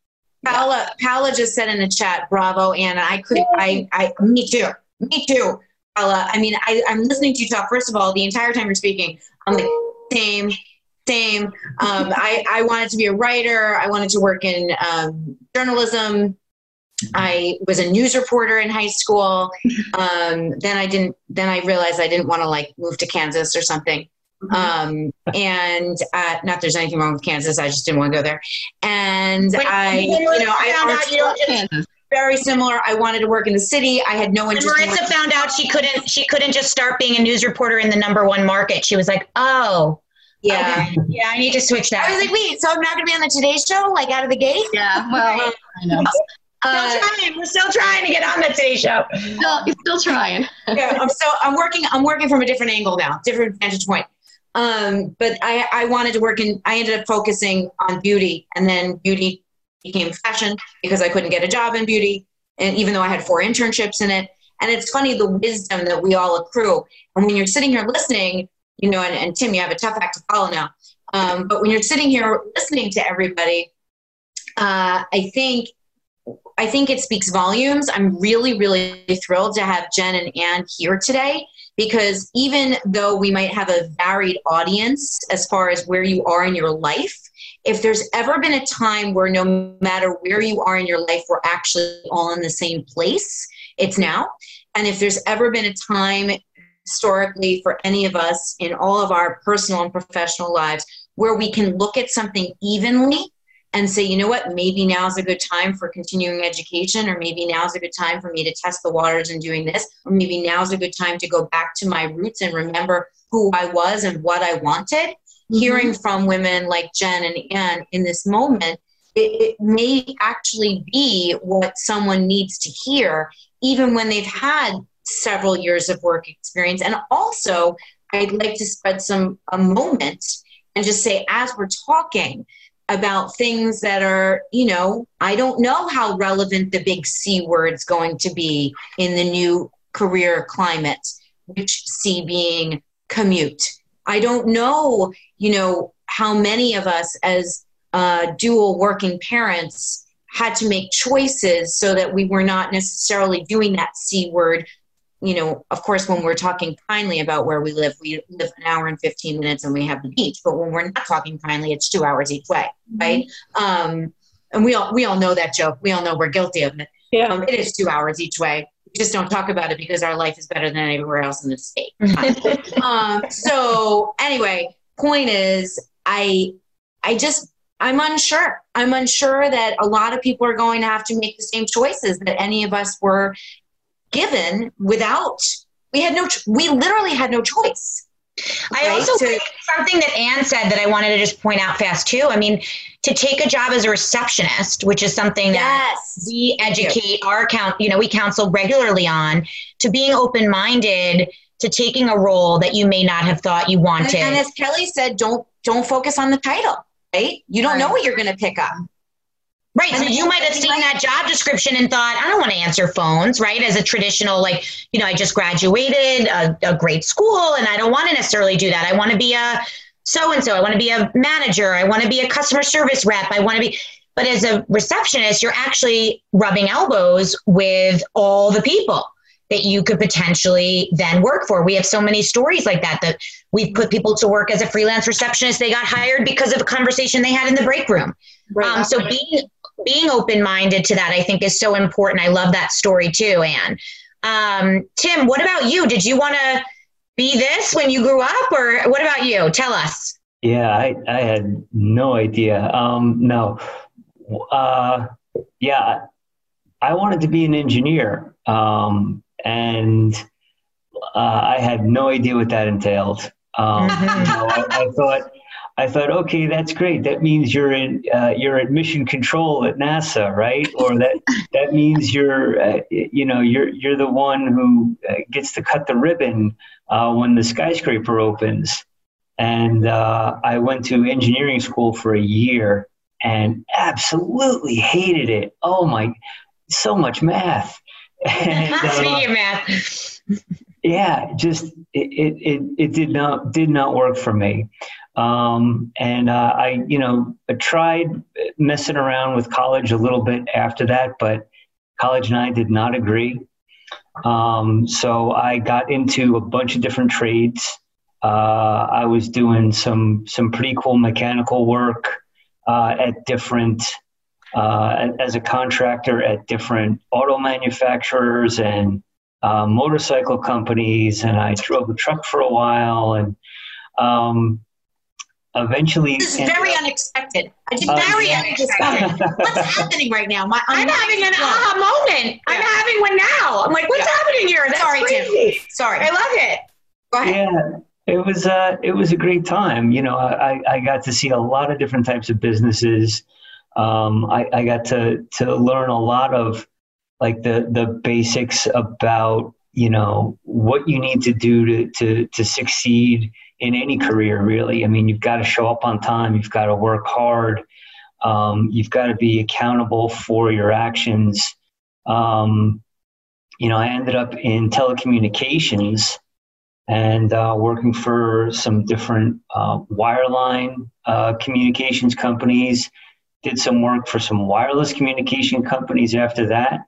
Paula, Paula just said in the chat, bravo, Anna. I could, I, I, me too. Me too, Ella. I mean, I, I'm listening to you talk. First of all, the entire time you're speaking, I'm like, same, same. Um, I, I wanted to be a writer. I wanted to work in um, journalism. I was a news reporter in high school. Um, then I didn't. Then I realized I didn't want to like move to Kansas or something. Um, and uh, not there's anything wrong with Kansas. I just didn't want to go there. And I, you know, I found out you don't just very similar. I wanted to work in the city. I had no interest. When Marissa in found out she couldn't, she couldn't just start being a news reporter in the number one market. She was like, "Oh, yeah, okay. yeah, I need to switch that." I was like, "Wait, so I'm not going to be on the Today Show like out of the gate?" Yeah, well, I know. Uh, still trying. We're still trying to get on the Today Show. Still, still trying. yeah, I'm so I'm working. I'm working from a different angle now, different vantage point. Um, but I, I wanted to work in. I ended up focusing on beauty, and then beauty became fashion because I couldn't get a job in beauty, and even though I had four internships in it. And it's funny the wisdom that we all accrue. And when you're sitting here listening, you know, and, and Tim, you have a tough act to follow now. Um, but when you're sitting here listening to everybody, uh, I think I think it speaks volumes. I'm really, really thrilled to have Jen and Anne here today because even though we might have a varied audience as far as where you are in your life, if there's ever been a time where no matter where you are in your life, we're actually all in the same place, it's now. And if there's ever been a time historically for any of us in all of our personal and professional lives where we can look at something evenly and say, you know what, maybe now's a good time for continuing education, or maybe now's a good time for me to test the waters and doing this, or maybe now's a good time to go back to my roots and remember who I was and what I wanted mm-hmm. hearing from women like Jen and Anne in this moment, it, it may actually be what someone needs to hear, even when they've had several years of work experience. And also, I'd like to spread some a moment and just say, as we're talking about things that are, you know, I don't know how relevant the big C word's going to be in the new career climate, which C being commute. I don't know, you know, how many of us as uh, dual working parents had to make choices so that we were not necessarily doing that C word. You know, of course, when we're talking kindly about where we live, we live an hour and 15 minutes and we have the beach. But when we're not talking kindly, it's two hours each way, mm-hmm. right? Um, and we all we all know that joke. We all know we're guilty of it. Yeah. Um, it is two hours each way we just don't talk about it because our life is better than anywhere else in the state. um, so anyway, point is, I, I just, I'm unsure. I'm unsure that a lot of people are going to have to make the same choices that any of us were given without. We had no. We literally had no choice. I right? also think something that Anne said that I wanted to just point out fast too. I mean, to take a job as a receptionist, which is something that we educate our count, you know, we counsel regularly on, to being open minded to taking a role that you may not have thought you wanted. And, and as Kelly said, don't don't focus on the title, right? You don't right. know what you're going to pick up. Right. So you might have seen that job description and thought, I don't want to answer phones, right? As a traditional, like, you know, I just graduated a, a great school and I don't want to necessarily do that. I want to be a so and so. I want to be a manager. I want to be a customer service rep. I want to be, but as a receptionist, you're actually rubbing elbows with all the people that you could potentially then work for. We have so many stories like that that we've put people to work as a freelance receptionist. They got hired because of a conversation they had in the break room. Right. Um, so being being open minded to that, I think, is so important. I love that story too, Anne. Um, Tim, what about you? Did you want to be this when you grew up, or what about you? Tell us. Yeah, I, I had no idea. Um, no. Uh, yeah, I wanted to be an engineer. Um, and uh, I had no idea what that entailed. Um, you know, I, I, thought, I thought, okay, that's great. That means you're in, uh, you're at mission control at NASA, right? Or that that means you're, uh, you know, you're you're the one who uh, gets to cut the ribbon uh, when the skyscraper opens. And uh, I went to engineering school for a year and absolutely hated it. Oh my, so much math. And, uh, math. yeah, just it, it, it, it, did not did not work for me. Um, and uh, I, you know, tried messing around with college a little bit after that, but college and I did not agree. Um, so I got into a bunch of different trades. Uh, I was doing some some pretty cool mechanical work uh, at different uh, as a contractor at different auto manufacturers and uh, motorcycle companies, and I drove a truck for a while, and um, eventually. This is very up, unexpected. I did uh, very unexpected. what's happening right now? My, I'm, I'm having an aha moment. Yeah. I'm having one now. I'm like, what's yeah. happening here? That's Sorry, crazy. Tim. Sorry, I love it. Go ahead. Yeah. It was uh, it was a great time. You know, I, I got to see a lot of different types of businesses. Um, I, I got to to learn a lot of like the the basics about you know what you need to do to to to succeed in any career really. I mean you've got to show up on time you've got to work hard um, you've got to be accountable for your actions. Um, you know i ended up in telecommunications and uh, working for some different uh, wireline uh, communications companies. Did some work for some wireless communication companies after that.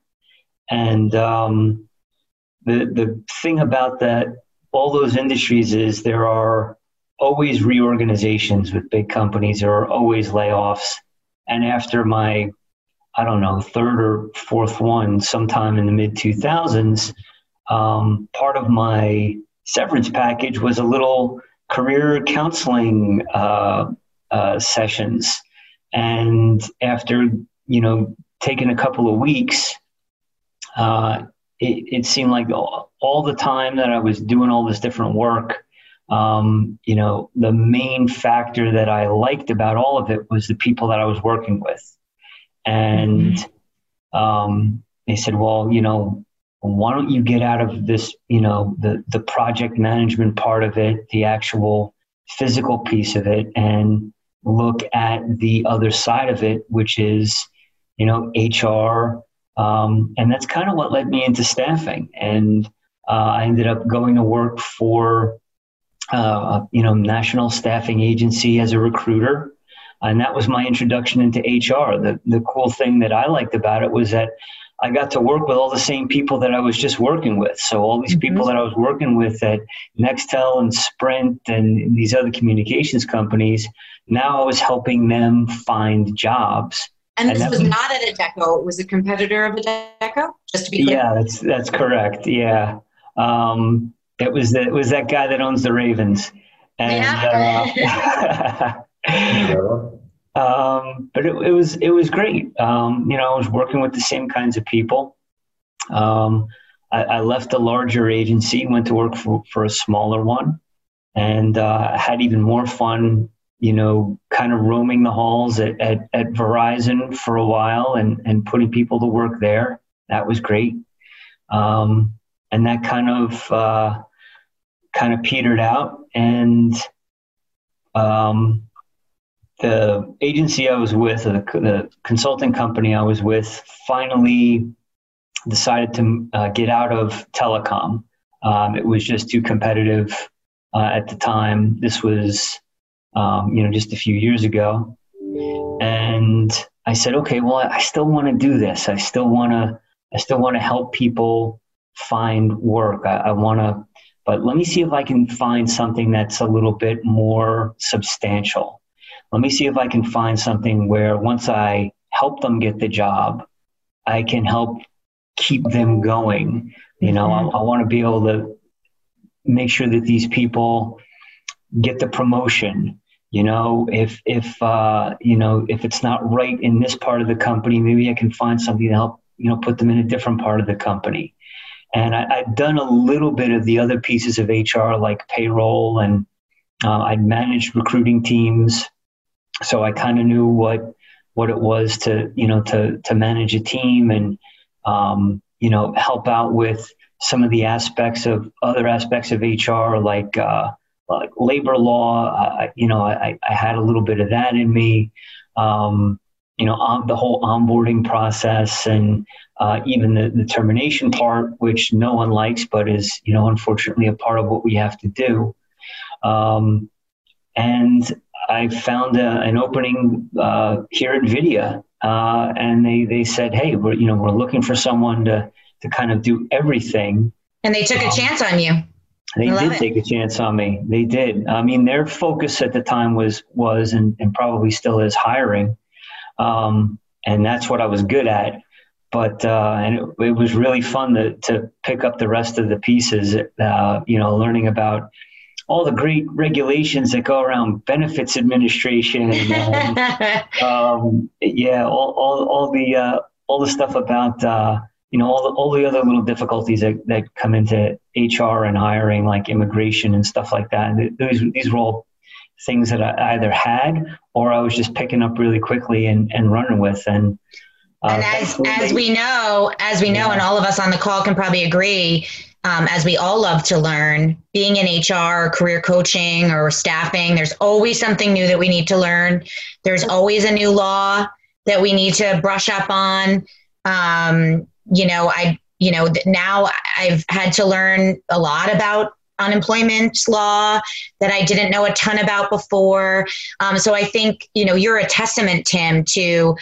And um, the the thing about that, all those industries is there are always reorganizations with big companies. There are always layoffs. And after my, I don't know, third or fourth one, sometime in the mid 2000s, um, part of my severance package was a little career counseling uh, uh, sessions and after, you know, taking a couple of weeks, uh, it, it, seemed like all, the time that I was doing all this different work, um, you know, the main factor that I liked about all of it was the people that I was working with. And um, they said, well, you know, why don't you get out of this, you know, the, the project management part of it, the actual physical piece of it, and look at the other side of it, which is, you know, HR. Um, and that's kind of what led me into staffing. And I ended up going to work for, uh, you know, national staffing agency as a recruiter. And that was my introduction into HR. The, the cool thing that I liked about it was that I got to work with all the same people that I was just working with. So all these mm-hmm. people that I was working with at Nextel and Sprint and these other communications companies, now I was helping them find jobs. And this was, was not at Adecco; it was a competitor of Adecco. Just to be clear. Yeah, that's that's correct. Yeah, um, it was that was that guy that owns the Ravens, and yeah. uh, um, but it, it, was it was great. Um, you know, I was working with the same kinds of people. Um, I, I, left a larger agency, went to work for, for a smaller one, and uh, had even more fun you know, kind of roaming the halls at, at, at Verizon for a while and, and putting people to work there. That was great. Um, and that kind of uh, kind of petered out. And um, the agency I was with, the, the, consulting company I was with, finally decided to uh, get out of telecom. Um, it was just too competitive uh, at the time. This was um, you know, just a few years ago. And I said, okay, well, I still want to do this. I still want to, I still want to help people find work. I, I want to, but let me see if I can find something that's a little bit more substantial. Let me see if I can find something where once I help them get the job, I can help keep them going. You know, mm-hmm. I, I want to be able to make sure that these people get the promotion. You know, if if uh, you know if it's not right in this part of the company, maybe I can find something to help you know put them in a different part of the company. And I, have done a little bit of the other pieces of HR, like payroll, and uh, I managed recruiting teams, so I kind of knew what what it was to you know to to manage a team and um, you know help out with some of the aspects of other aspects of HR, like uh, like labor law. I, you know, I, I had a little bit of that in me. Um, you know, on the whole onboarding process and uh, even the, the termination part, which no one likes, but is you know unfortunately a part of what we have to do. Um, and I found a, an opening uh, here at Vydia, uh, and they they said, hey, we're you know we're looking for someone to to kind of do everything. And they took um, a chance on you. They did it. take a chance on me. They did. I mean, their focus at the time was was and, and probably still is hiring, um, and that's what I was good at. But uh, and it, it, was really fun to to pick up the rest of the pieces. Uh, you know, learning about all the great regulations that go around benefits administration and um, yeah, all, all, all the uh, all the stuff about uh, you know, all the, all the other little difficulties that, that come into HR and hiring, like immigration and stuff like that. These, these were all things that I either had or I was just picking up really quickly and, and running with. And, uh, and as, as we know, as we know, yeah. and all of us on the call can probably agree, um, as we all love to learn, being in HR, career coaching, or staffing, there's always something new that we need to learn. There's always a new law that we need to brush up on. Um, you know, I, you know, now I've had to learn a lot about unemployment law that I didn't know a ton about before. Um, so I think, you know, you're a testament, Tim, to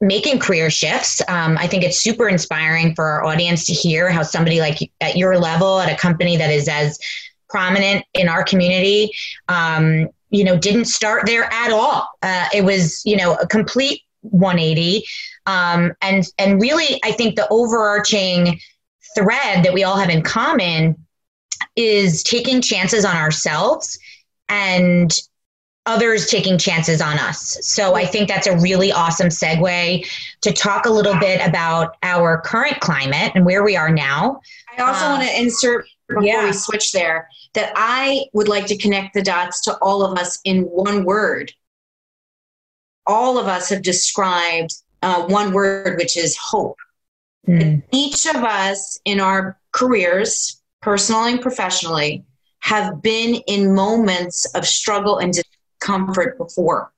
making career shifts. Um, I think it's super inspiring for our audience to hear how somebody like at your level at a company that is as prominent in our community, um, you know, didn't start there at all. Uh, it was, you know, a complete 180. Um, and and really, I think the overarching thread that we all have in common is taking chances on ourselves and others taking chances on us. So I think that's a really awesome segue to talk a little bit about our current climate and where we are now. I also want to insert before yeah. we switch there that I would like to connect the dots to all of us in one word. All of us have described uh, one word, which is hope. Mm. Each of us in our careers, personally and professionally, have been in moments of struggle and discomfort before.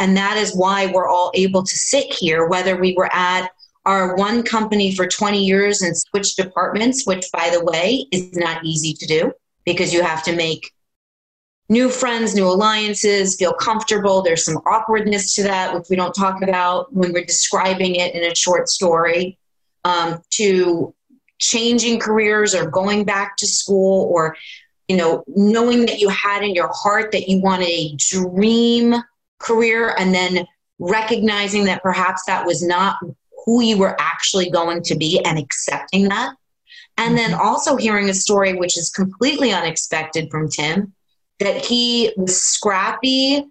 And that is why we're all able to sit here, whether we were at our one company for 20 years and switch departments, which, by the way, is not easy to do because you have to make new friends, new alliances, feel comfortable. There's some awkwardness to that, which we don't talk about when we're describing it in a short story, um, to changing careers or going back to school or you know knowing that you had in your heart that you wanted a dream career and then recognizing that perhaps that was not who you were actually going to be and accepting that and then mm-hmm. also hearing a story which is completely unexpected from tim that he was scrappy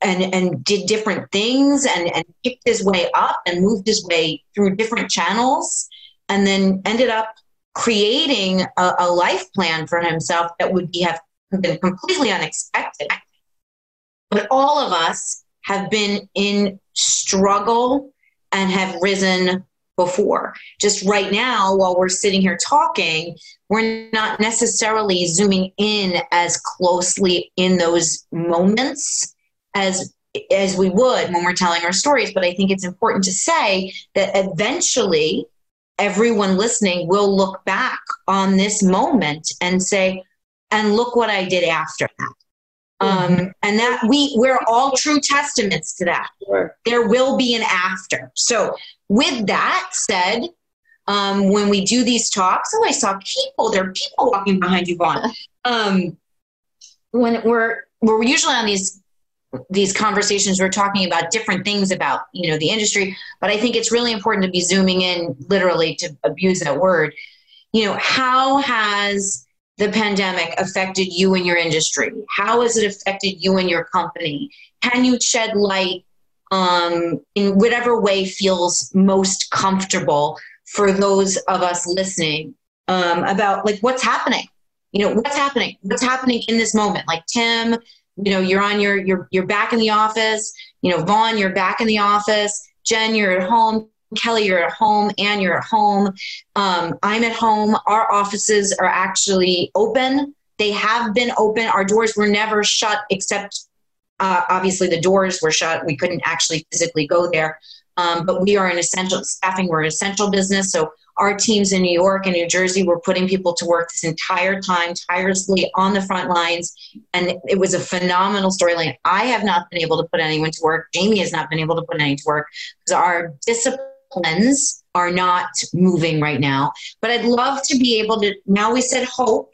and and did different things and and picked his way up and moved his way through different channels and then ended up creating a, a life plan for himself that would be have been completely unexpected but all of us have been in struggle and have risen before. Just right now, while we're sitting here talking, we're not necessarily zooming in as closely in those moments as as we would when we're telling our stories but i think it's important to say that eventually everyone listening will look back on this moment and say and look what i did after that um, mm-hmm. and that we we're all true testaments to that sure. there will be an after so with that said, um, when we do these talks. Oh, I saw people. There are people walking behind you, Vaughan. Um, when we're we're usually on these these conversations, we're talking about different things about you know the industry, but I think it's really important to be zooming in, literally, to abuse that word. You know, how has the pandemic affected you and your industry? How has it affected you and your company? Can you shed light um, in whatever way feels most comfortable for those of us listening um, about like what's happening? You know, what's happening? What's happening in this moment? Like Tim, you know, you're on your you're you're back in the office. You know, Vaughan, you're back in the office. Jen, you're at home. Kelly, you're at home. and you're at home. Um, I'm at home. Our offices are actually open. They have been open. Our doors were never shut, except uh, obviously the doors were shut. We couldn't actually physically go there. Um, but we are an essential staffing. We're an essential business. So our teams in New York and New Jersey were putting people to work this entire time, tirelessly on the front lines. And it was a phenomenal storyline. I have not been able to put anyone to work. Jamie has not been able to put anyone to work because our disciplines are not moving right now. But I'd love to be able to, now we said hope.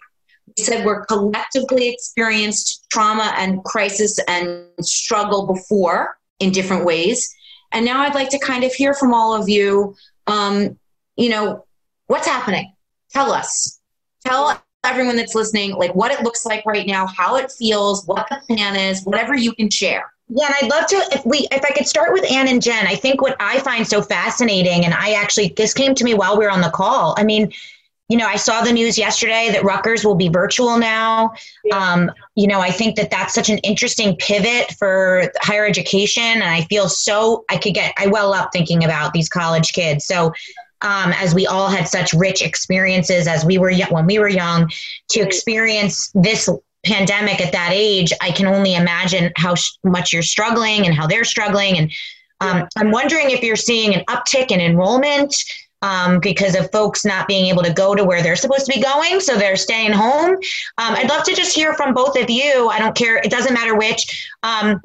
We said we're collectively experienced trauma and crisis and struggle before in different ways. And now I'd like to kind of hear from all of you, um, you know, what's happening? Tell us. Tell everyone that's listening, like what it looks like right now, how it feels, what the plan is, whatever you can share. Yeah, and I'd love to if we if I could start with Anne and Jen. I think what I find so fascinating, and I actually this came to me while we were on the call. I mean, you know, I saw the news yesterday that Rutgers will be virtual now. Um, you know, I think that that's such an interesting pivot for higher education, and I feel so I could get I well up thinking about these college kids. So. Um, as we all had such rich experiences as we were when we were young, to experience this pandemic at that age, I can only imagine how sh- much you're struggling and how they're struggling. And um, I'm wondering if you're seeing an uptick in enrollment um, because of folks not being able to go to where they're supposed to be going, so they're staying home. Um, I'd love to just hear from both of you. I don't care; it doesn't matter which. Um,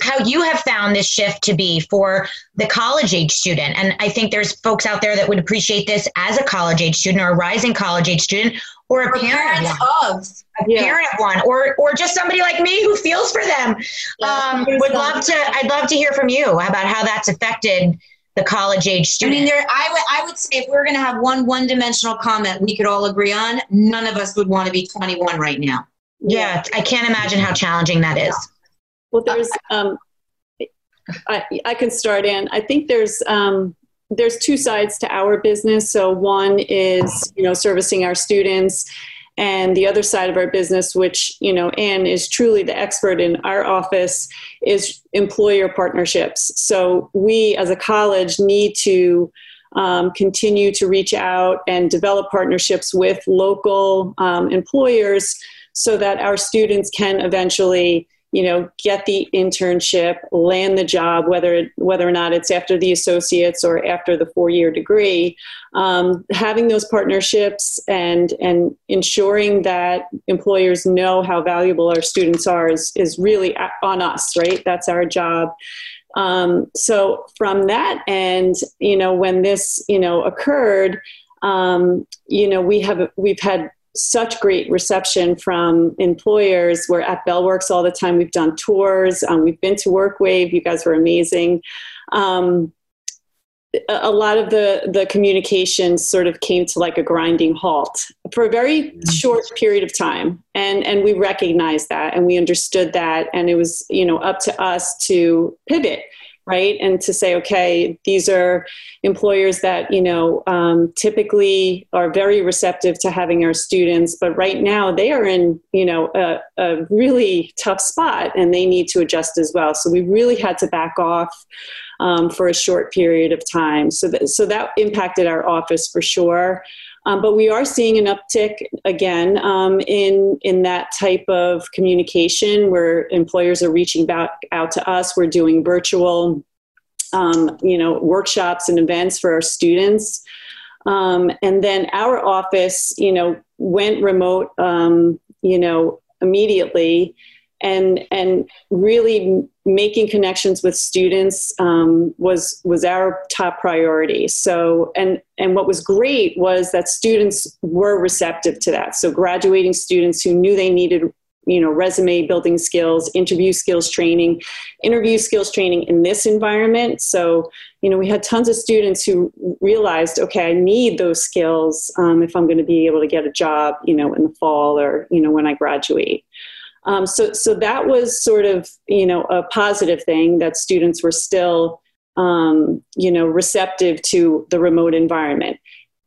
how you have found this shift to be for the college age student. And I think there's folks out there that would appreciate this as a college age student or a rising college age student or a or parent of, of. A yeah. parent of one or or just somebody like me who feels for them. Um, would love to i'd love to hear from you about how that's affected the college age student i mean there i would i would say if we are going to have one one dimensional comment we could all agree on none of us would want to be 21 right now. Yeah, i can't imagine how challenging that is well there's um i i can start in i think there's um there's two sides to our business. So one is, you know, servicing our students and the other side of our business which you know anne is truly the expert in our office is employer partnerships so we as a college need to um, continue to reach out and develop partnerships with local um, employers so that our students can eventually you know get the internship land the job whether whether or not it's after the associates or after the four year degree. Um, having those partnerships and and ensuring that employers know how valuable our students are is is really on us right? That's our job. Um, so from that end you know when this you know occurred um, you know we have we've had such great reception from employers. We're at Bell Works all the time. We've done tours. Um, we've been to WorkWave. You guys were amazing. Um, a lot of the the communications sort of came to like a grinding halt for a very short period of time and and we recognized that and we understood that and it was you know up to us to pivot right? And to say okay these are employers that you know um, typically are very receptive to having our students but right now they are in you know a, a really tough spot and they need to adjust as well. So we really had to back off um, for a short period of time. So that, so that impacted our office for sure um, but we are seeing an uptick again um, in in that type of communication where employers are reaching back out to us. We're doing virtual, um, you know, workshops and events for our students. Um, and then our office, you know, went remote, um, you know, immediately and and really making connections with students um, was was our top priority. So and and what was great was that students were receptive to that. So graduating students who knew they needed you know resume building skills interview skills training interview skills training in this environment so you know we had tons of students who realized okay i need those skills um, if i'm going to be able to get a job you know in the fall or you know when i graduate um, so, so that was sort of you know a positive thing that students were still um, you know receptive to the remote environment.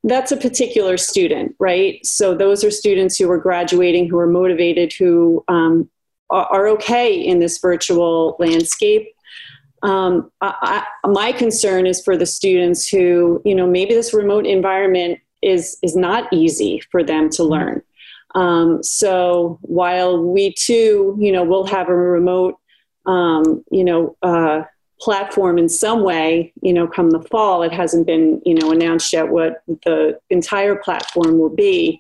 That's a particular student, right? So those are students who are graduating, who are motivated, who um, are, are, okay in this virtual landscape. Um, I, I, my concern is for the students who, you know, maybe this remote environment is is not easy for them to learn. Um, so while we too, you know, will have a remote, um, you know, uh, platform in some way, you know, come the fall, it hasn't been, you know, announced yet what the entire platform will be.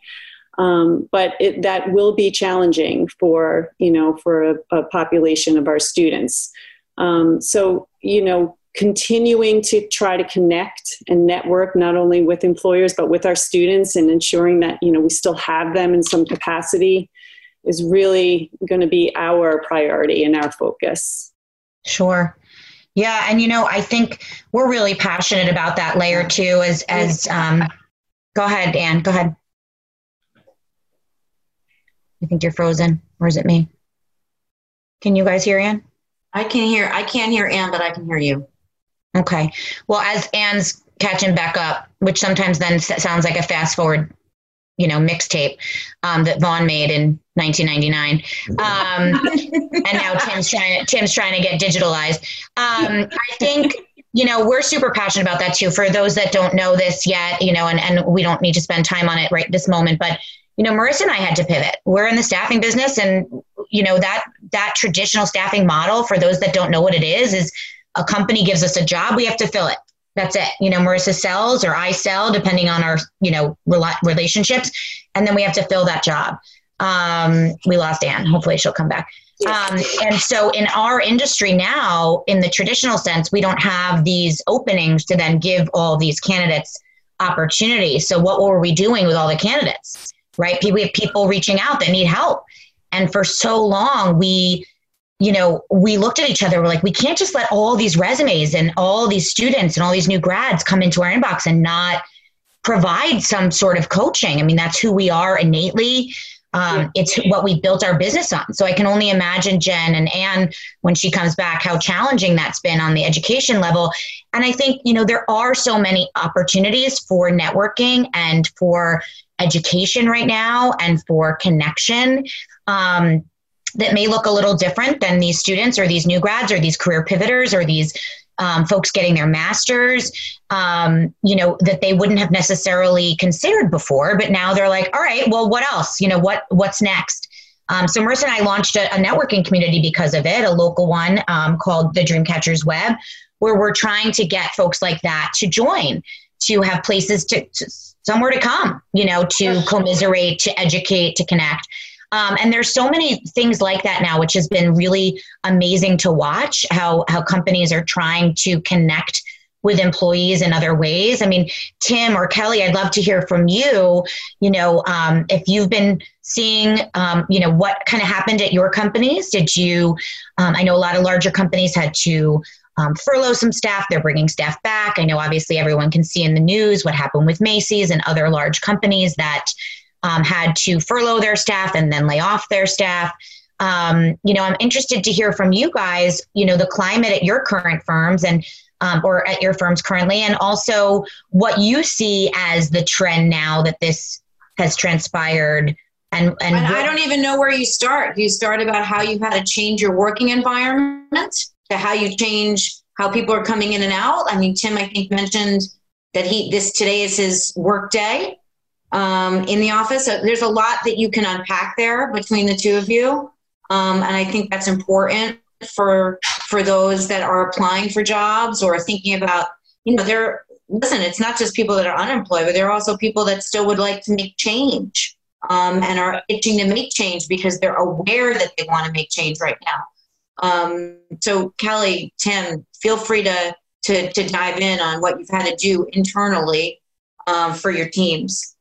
Um, but it, that will be challenging for, you know, for a, a population of our students. Um, so, you know, continuing to try to connect and network not only with employers but with our students and ensuring that you know we still have them in some capacity is really going to be our priority and our focus. Sure. Yeah and you know i think we're really passionate about that layer too as as um go ahead anne go ahead. I think you're frozen or is it me? Can you guys hear anne i can hear i can't hear anne but i can hear you Okay. Well, as Anne's catching back up, which sometimes then sounds like a fast forward, you know, mixtape um, that Vaughan made in 1999, um, and now Tim's trying to, Tim's trying to get digitalized. Um, I think you know we're super passionate about that too. For those that don't know this yet, you know, and and we don't need to spend time on it right this moment, but you know, Marissa and I had to pivot. We're in the staffing business, and you know that that traditional staffing model. For those that don't know what it is, is a company gives us a job, we have to fill it. That's it. You know, Marissa sells or I sell, depending on our, you know, relationships. And then we have to fill that job. Um, we lost Anne. Hopefully she'll come back. Um, and so in our industry now, in the traditional sense, we don't have these openings to then give all these candidates opportunities. So what were we doing with all the candidates? Right? We have people reaching out that need help. And for so long, we you know, we looked at each other, we're like, we can't just let all these resumes and all these students and all these new grads come into our inbox and not provide some sort of coaching. I mean, that's who we are innately. Um, it's what we built our business on. So I can only imagine Jen and Anne when she comes back, how challenging that's been on the education level. And I think, you know, there are so many opportunities for networking and for education right now and for connection. Um, that may look a little different than these students or these new grads or these career pivoters or these um, folks getting their masters, um, you know, that they wouldn't have necessarily considered before, but now they're like, all right, well, what else? You know, what what's next? Um, so Marissa and I launched a, a, networking community because of it, a local one um, called the Dreamcatchers Web, where we're trying to get folks like that to join, to have places to, to somewhere to come, you know, to commiserate, to educate, to connect. Um, and there's so many things like that now, which has been really amazing to watch how, how companies are trying to connect with employees in other ways. I mean, Tim or Kelly, I'd love to hear from you. You know, um, if you've been seeing, um, you know, what kind of happened at your companies. Did you? Um, I know a lot of larger companies had to um, furlough some staff. They're bringing staff back. I know obviously everyone can see in the news what happened with Macy's and other large companies that um, had to furlough their staff and then lay off their staff. Um, you know, I'm interested to hear from you guys, you know, the climate at your current firms and um, or at your firms currently, and also what you see as the trend now that this has transpired. And, and, and I don't even know where you start. You start about how you had to change your working environment to how you change how people are coming in and out. I mean, Tim, I think mentioned that he this today is his work day um, in the office. So there's a lot that you can unpack there between the two of you, um, and I think that's important for for those that are applying for jobs or thinking about you know they're listen. It's not just people that are unemployed, but there are also people that still would like to make change. um, and are itching to make change because they're aware that they want to make change right now. Um, so, Kelly, Tim, feel free to, to, to dive in on what you've had to do internally um, for your teams.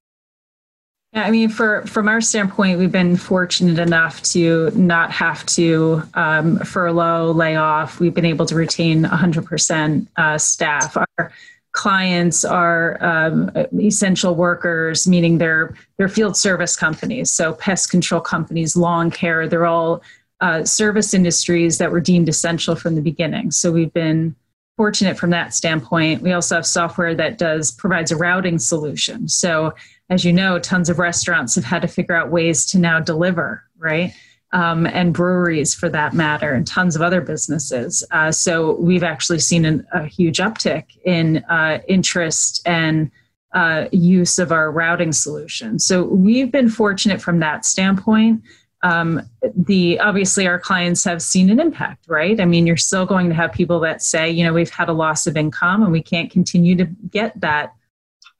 Yeah, I mean, for from our standpoint, we've been fortunate enough to not have to um, furlough, lay off. We've been able to retain 100% uh, staff. Our clients are um, essential workers, meaning they're they're field service companies, so pest control companies, lawn care. They're all uh, service industries that were deemed essential from the beginning. So we've been fortunate from that standpoint. We also have software that does provides a routing solution. So as you know, tons of restaurants have had to figure out ways to now deliver, right? Um, and breweries for that matter, and tons of other businesses. Uh, so we've actually seen an, a huge uptick in uh, interest and uh, use of our routing solution. So we've been fortunate from that standpoint. Um, the obviously our clients have seen an impact, right? I mean, you're still going to have people that say, you know, we've had a loss of income and we can't continue to get that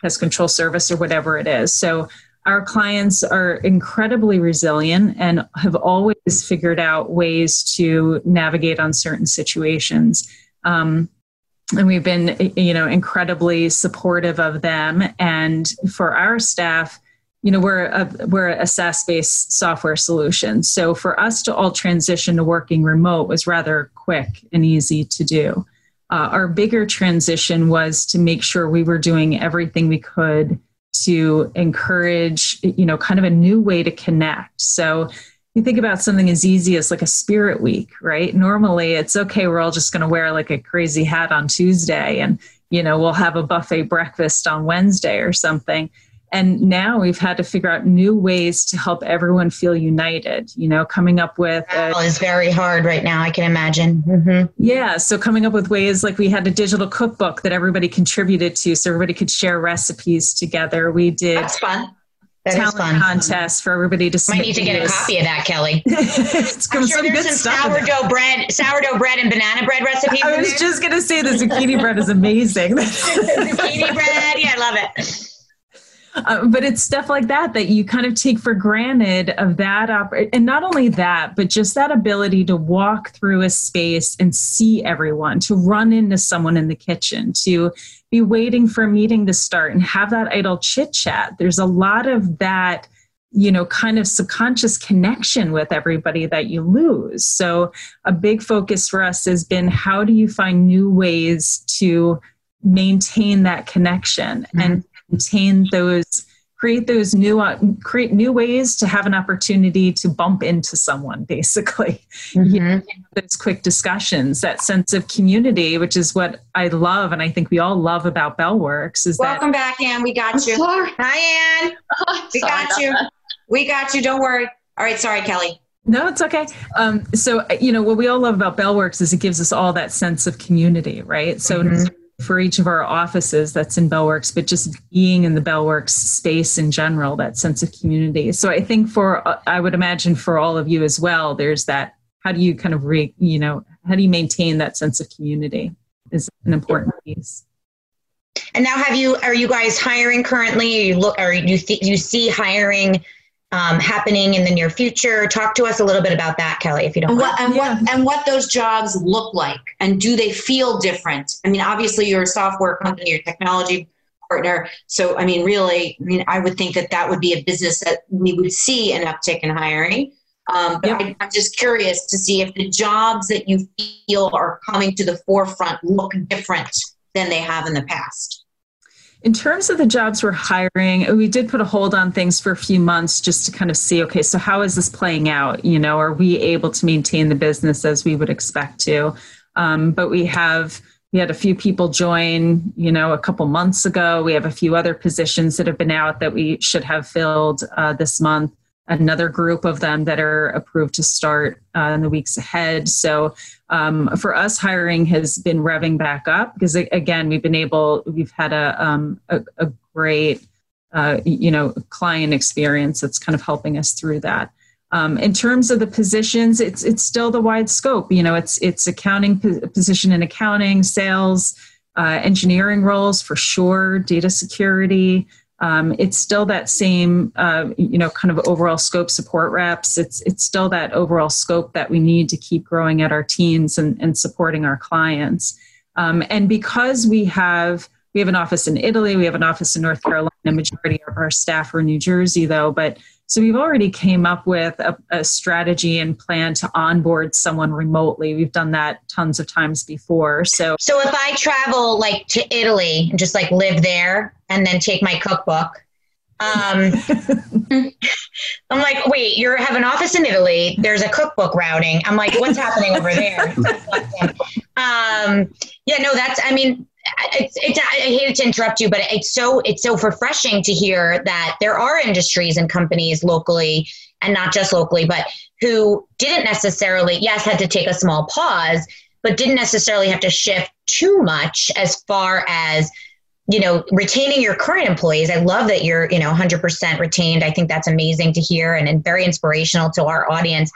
pest control service or whatever it is. So our clients are incredibly resilient and have always figured out ways to navigate uncertain situations. Um, and we've been, you know, incredibly supportive of them. And for our staff, you know, we're a, we're a SaaS-based software solution. So for us to all transition to working remote was rather quick and easy to do. Uh, our bigger transition was to make sure we were doing everything we could to encourage, you know, kind of a new way to connect. So you think about something as easy as like a spirit week, right? Normally it's okay, we're all just going to wear like a crazy hat on Tuesday and, you know, we'll have a buffet breakfast on Wednesday or something and now we've had to figure out new ways to help everyone feel united you know coming up with a, is very hard right now i can imagine. Mm-hmm. yeah so coming up with ways like we had a digital cookbook that everybody contributed to so everybody could share recipes together. We did that's fun. That talent fun. contest for everybody to see. might need to get a copy of that kelly. It's I'm sure there's some sourdough bread sourdough bread and banana bread recipes i was just going to say the zucchini bread is amazing. Zucchini bread yeah i love it uh, but it's stuff like that that you kind of take for granted of that op- and not only that but just that ability to walk through a space and see everyone to run into someone in the kitchen to be waiting for a meeting to start and have that idle chit chat. There's a lot of that you know kind of subconscious connection with everybody that you lose. So a big focus for us has been how do you find new ways to maintain that connection? Mm-hmm. and maintain those create those new uh, create new ways to have an opportunity to bump into someone basically. Mm-hmm. you know, those quick discussions that sense of community which is what i love and i think we all love about Bell Works is welcome that, back anne we got you. hi anne we got you. We got you. Don't worry. All right sorry kelly. No, it's okay. Um, so, you know, what we all love about Bell Works is it gives us all that sense of community, right? So, mm-hmm for each of our offices that's in Bell Works, but just being in the Bell Works space in general, that sense of community. So I think for, uh, I would imagine for all of you as well, there's that, how do you kind of re, you know, how do you maintain that sense of community is an important piece. And now have you, are you guys hiring currently? Are You look, are you, th- you see hiring um, happening in the near future. Talk to us a little bit about that, Kelly, if you don't. And what, and yeah. what and what those jobs look like, and do they feel different? I mean, obviously, you're a software company, you're a technology partner. So, I mean, really, I mean, I would think that that would be a business that we would see an uptick in hiring. Um, but yep. I, I'm just curious to see if the jobs that you feel are coming to the forefront look different than they have in the past. In terms of the jobs we're hiring, we did put a hold on things for a few months just to kind of see okay, so how is this playing out? You know, are we able to maintain the business as we would expect to? Um, but we have we had a few people join you know a couple months ago we have a few other positions that have been out that we should have filled uh, this month another group of them that are approved to start uh, in the weeks ahead. So um, for us, hiring has been revving back up because again, we've been able, we've had a, um, a, a, great, uh, you know, client experience that's kind of helping us through that. Um, in terms of the positions, it's it's still the wide scope. You know, it's it's accounting position in accounting, sales, uh, engineering roles for sure, data security, Um, it's still that same, uh, you know, kind of overall scope support reps. It's it's still that overall scope that we need to keep growing at our teams and, and supporting our clients. Um, and because we have we have an office in Italy, we have an office in North Carolina. Majority of our staff are in New Jersey, though. But so we've already came up with a, a strategy and plan to onboard someone remotely. We've done that tons of times before. So So if I travel like to Italy and just like live there and then take my cookbook, um, I'm like, wait, you have an office in Italy. There's a cookbook routing. I'm like, what's happening over there? um, yeah, no, that's. I mean, it's, it's, I hate to interrupt you, but it's so it's so refreshing to hear that there are industries and companies locally, and not just locally, but who didn't necessarily, yes, had to take a small pause, but didn't necessarily have to shift too much as far as you know retaining your current employees. I love that you're you know 100% retained. I think that's amazing to hear and, and very inspirational to our audience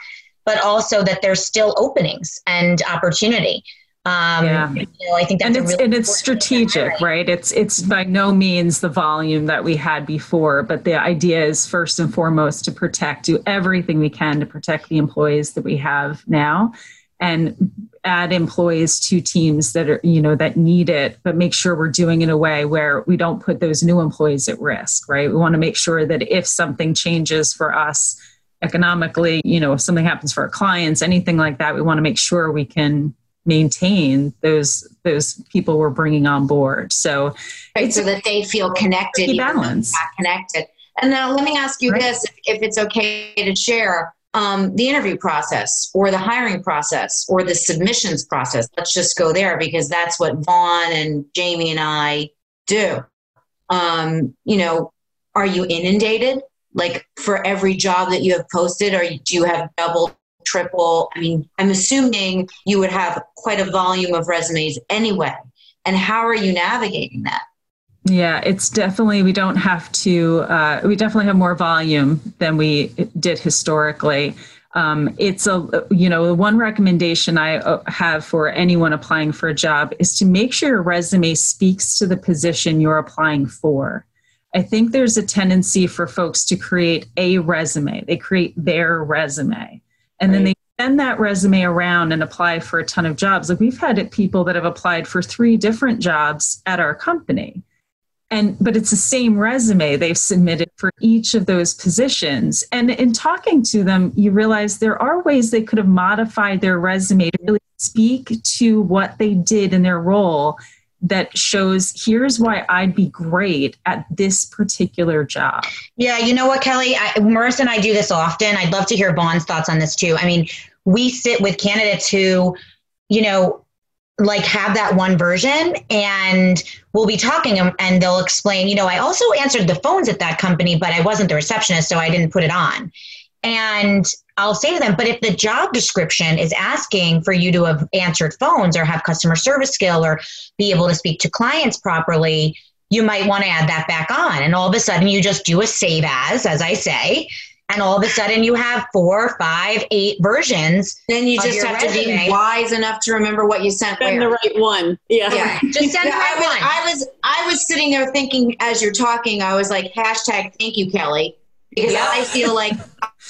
but also that there's still openings and opportunity um, yeah. You know, I think that's and it's, really and it's strategic, right? It's it's by no means the volume that we had before, but the idea is first and foremost to protect, do everything we can to protect the employees that we have now, and add employees to teams that are you know that need it, but make sure we're doing it in a way where we don't put those new employees at risk, right? We want to make sure that if something changes for us economically, you know, if something happens for our clients, anything like that, we want to make sure we can maintain those those people we're bringing on board. So, right, so that they feel connected, balance, not connected. And now let me ask you right. this: if, it's okay to share um, the interview process, or the hiring process, or the submissions process. Let's just go there because that's what Vaughan and Jamie and I do. Um, you know, are you inundated? Like for every job that you have posted, or do you have double triple. I mean, I'm assuming you would have quite a volume of resumes anyway. And how are you navigating that? Yeah, it's definitely, we don't have to, uh, we definitely have more volume than we did historically. Um, it's a, you know, one recommendation I uh, have for anyone applying for a job is to make sure your resume speaks to the position you're applying for. I think there's a tendency for folks to create a resume, they create their resume and right. then they send that resume around and apply for a ton of jobs. Like we've had people that have applied for three different jobs at our company. And but it's the same resume they've submitted for each of those positions. And in talking to them, you realize there are ways they could have modified their resume to really speak to what they did in their role that shows here's why I'd be great at this particular job. Yeah, you know what, Kelly? I, Marissa and I do this often. I'd love to hear Vaughan's thoughts on this too. I mean, we sit with candidates who, you know, like have that one version and we'll be talking um, and they'll explain, you know, I also answered the phones at that company, but I wasn't the receptionist, so I didn't put it on. And I'll say to them, but if the job description is asking for you to have answered phones or have customer service skill or be able to speak to clients properly, you might want to add that back on. And all of a sudden, you just do a save as, as I say, and all of a sudden you have four, five, eight versions. Then you just have resume. to be wise enough to remember what you sent. Send the right one. Yeah. yeah. Just send yeah, the right I was, one. I was I was sitting there thinking as you're talking, I was like, hashtag thank you, Kelly. Because yeah. I feel like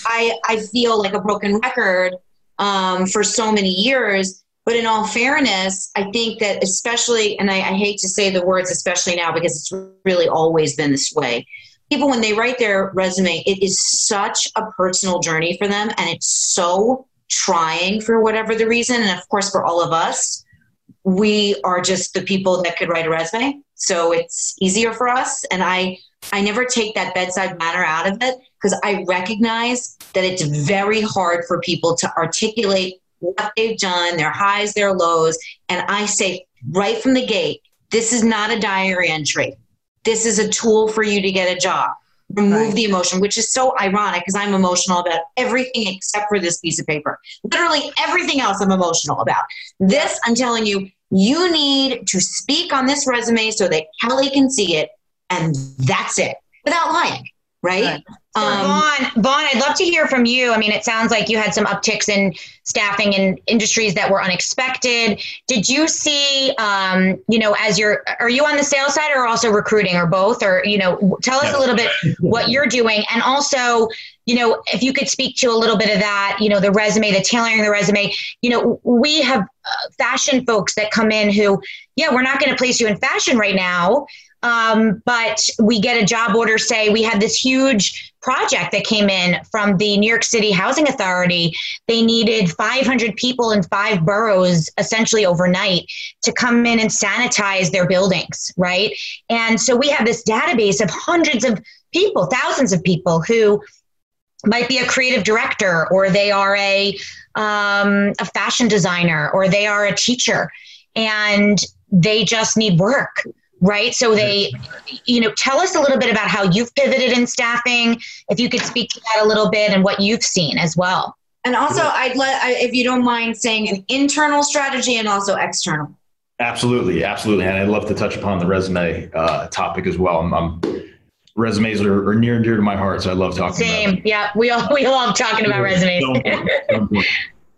I, I feel like a broken record um, for so many years. But in all fairness, I think that especially, and I, I hate to say the words especially now because it's really always been this way. People, when they write their resume, it is such a personal journey for them and it's so trying for whatever the reason. And of course, for all of us, we are just the people that could write a resume. So it's easier for us. And I, I never take that bedside manner out of it because I recognize that it's very hard for people to articulate what they've done, their highs, their lows. And I say right from the gate, this is not a diary entry. This is a tool for you to get a job. Remove right. the emotion, which is so ironic because I'm emotional about everything except for this piece of paper. Literally everything else I'm emotional about. This, I'm telling you, you need to speak on this resume so that Kelly can see it, and that's it without lying, right? right. Um, Vaughan, Vaughan, I'd love to hear from you. I mean, it sounds like you had some upticks in staffing in industries that were unexpected. Did you see, um, you know, as you're, are you on the sales side or also recruiting or both? Or, you know, tell us a little bit what you're doing. And also, you know, if you could speak to a little bit of that, you know, the resume, the tailoring the resume, you know, we have uh, fashion folks that come in who, yeah, we're not going to place you in fashion right now. Um, but we get a job order, say we had this huge project that came in from the New York City Housing Authority. They needed 500 people in five boroughs essentially overnight to come in and sanitize their buildings, right? And so we have this database of hundreds of people, thousands of people who might be a creative director or they are a um, a fashion designer or they are a teacher and they just need work right? So they you know tell us a little bit about how you've pivoted in staffing if you could speak to that a little bit and what you've seen as well. And also i'd let if you don't mind saying an internal strategy and also external. Absolutely absolutely. And i'd love to touch upon the resume uh, topic as well. I'm, I'm, resumes are, are, near and dear to my heart so i love talking about same. about yeah we all we love talking about resumes.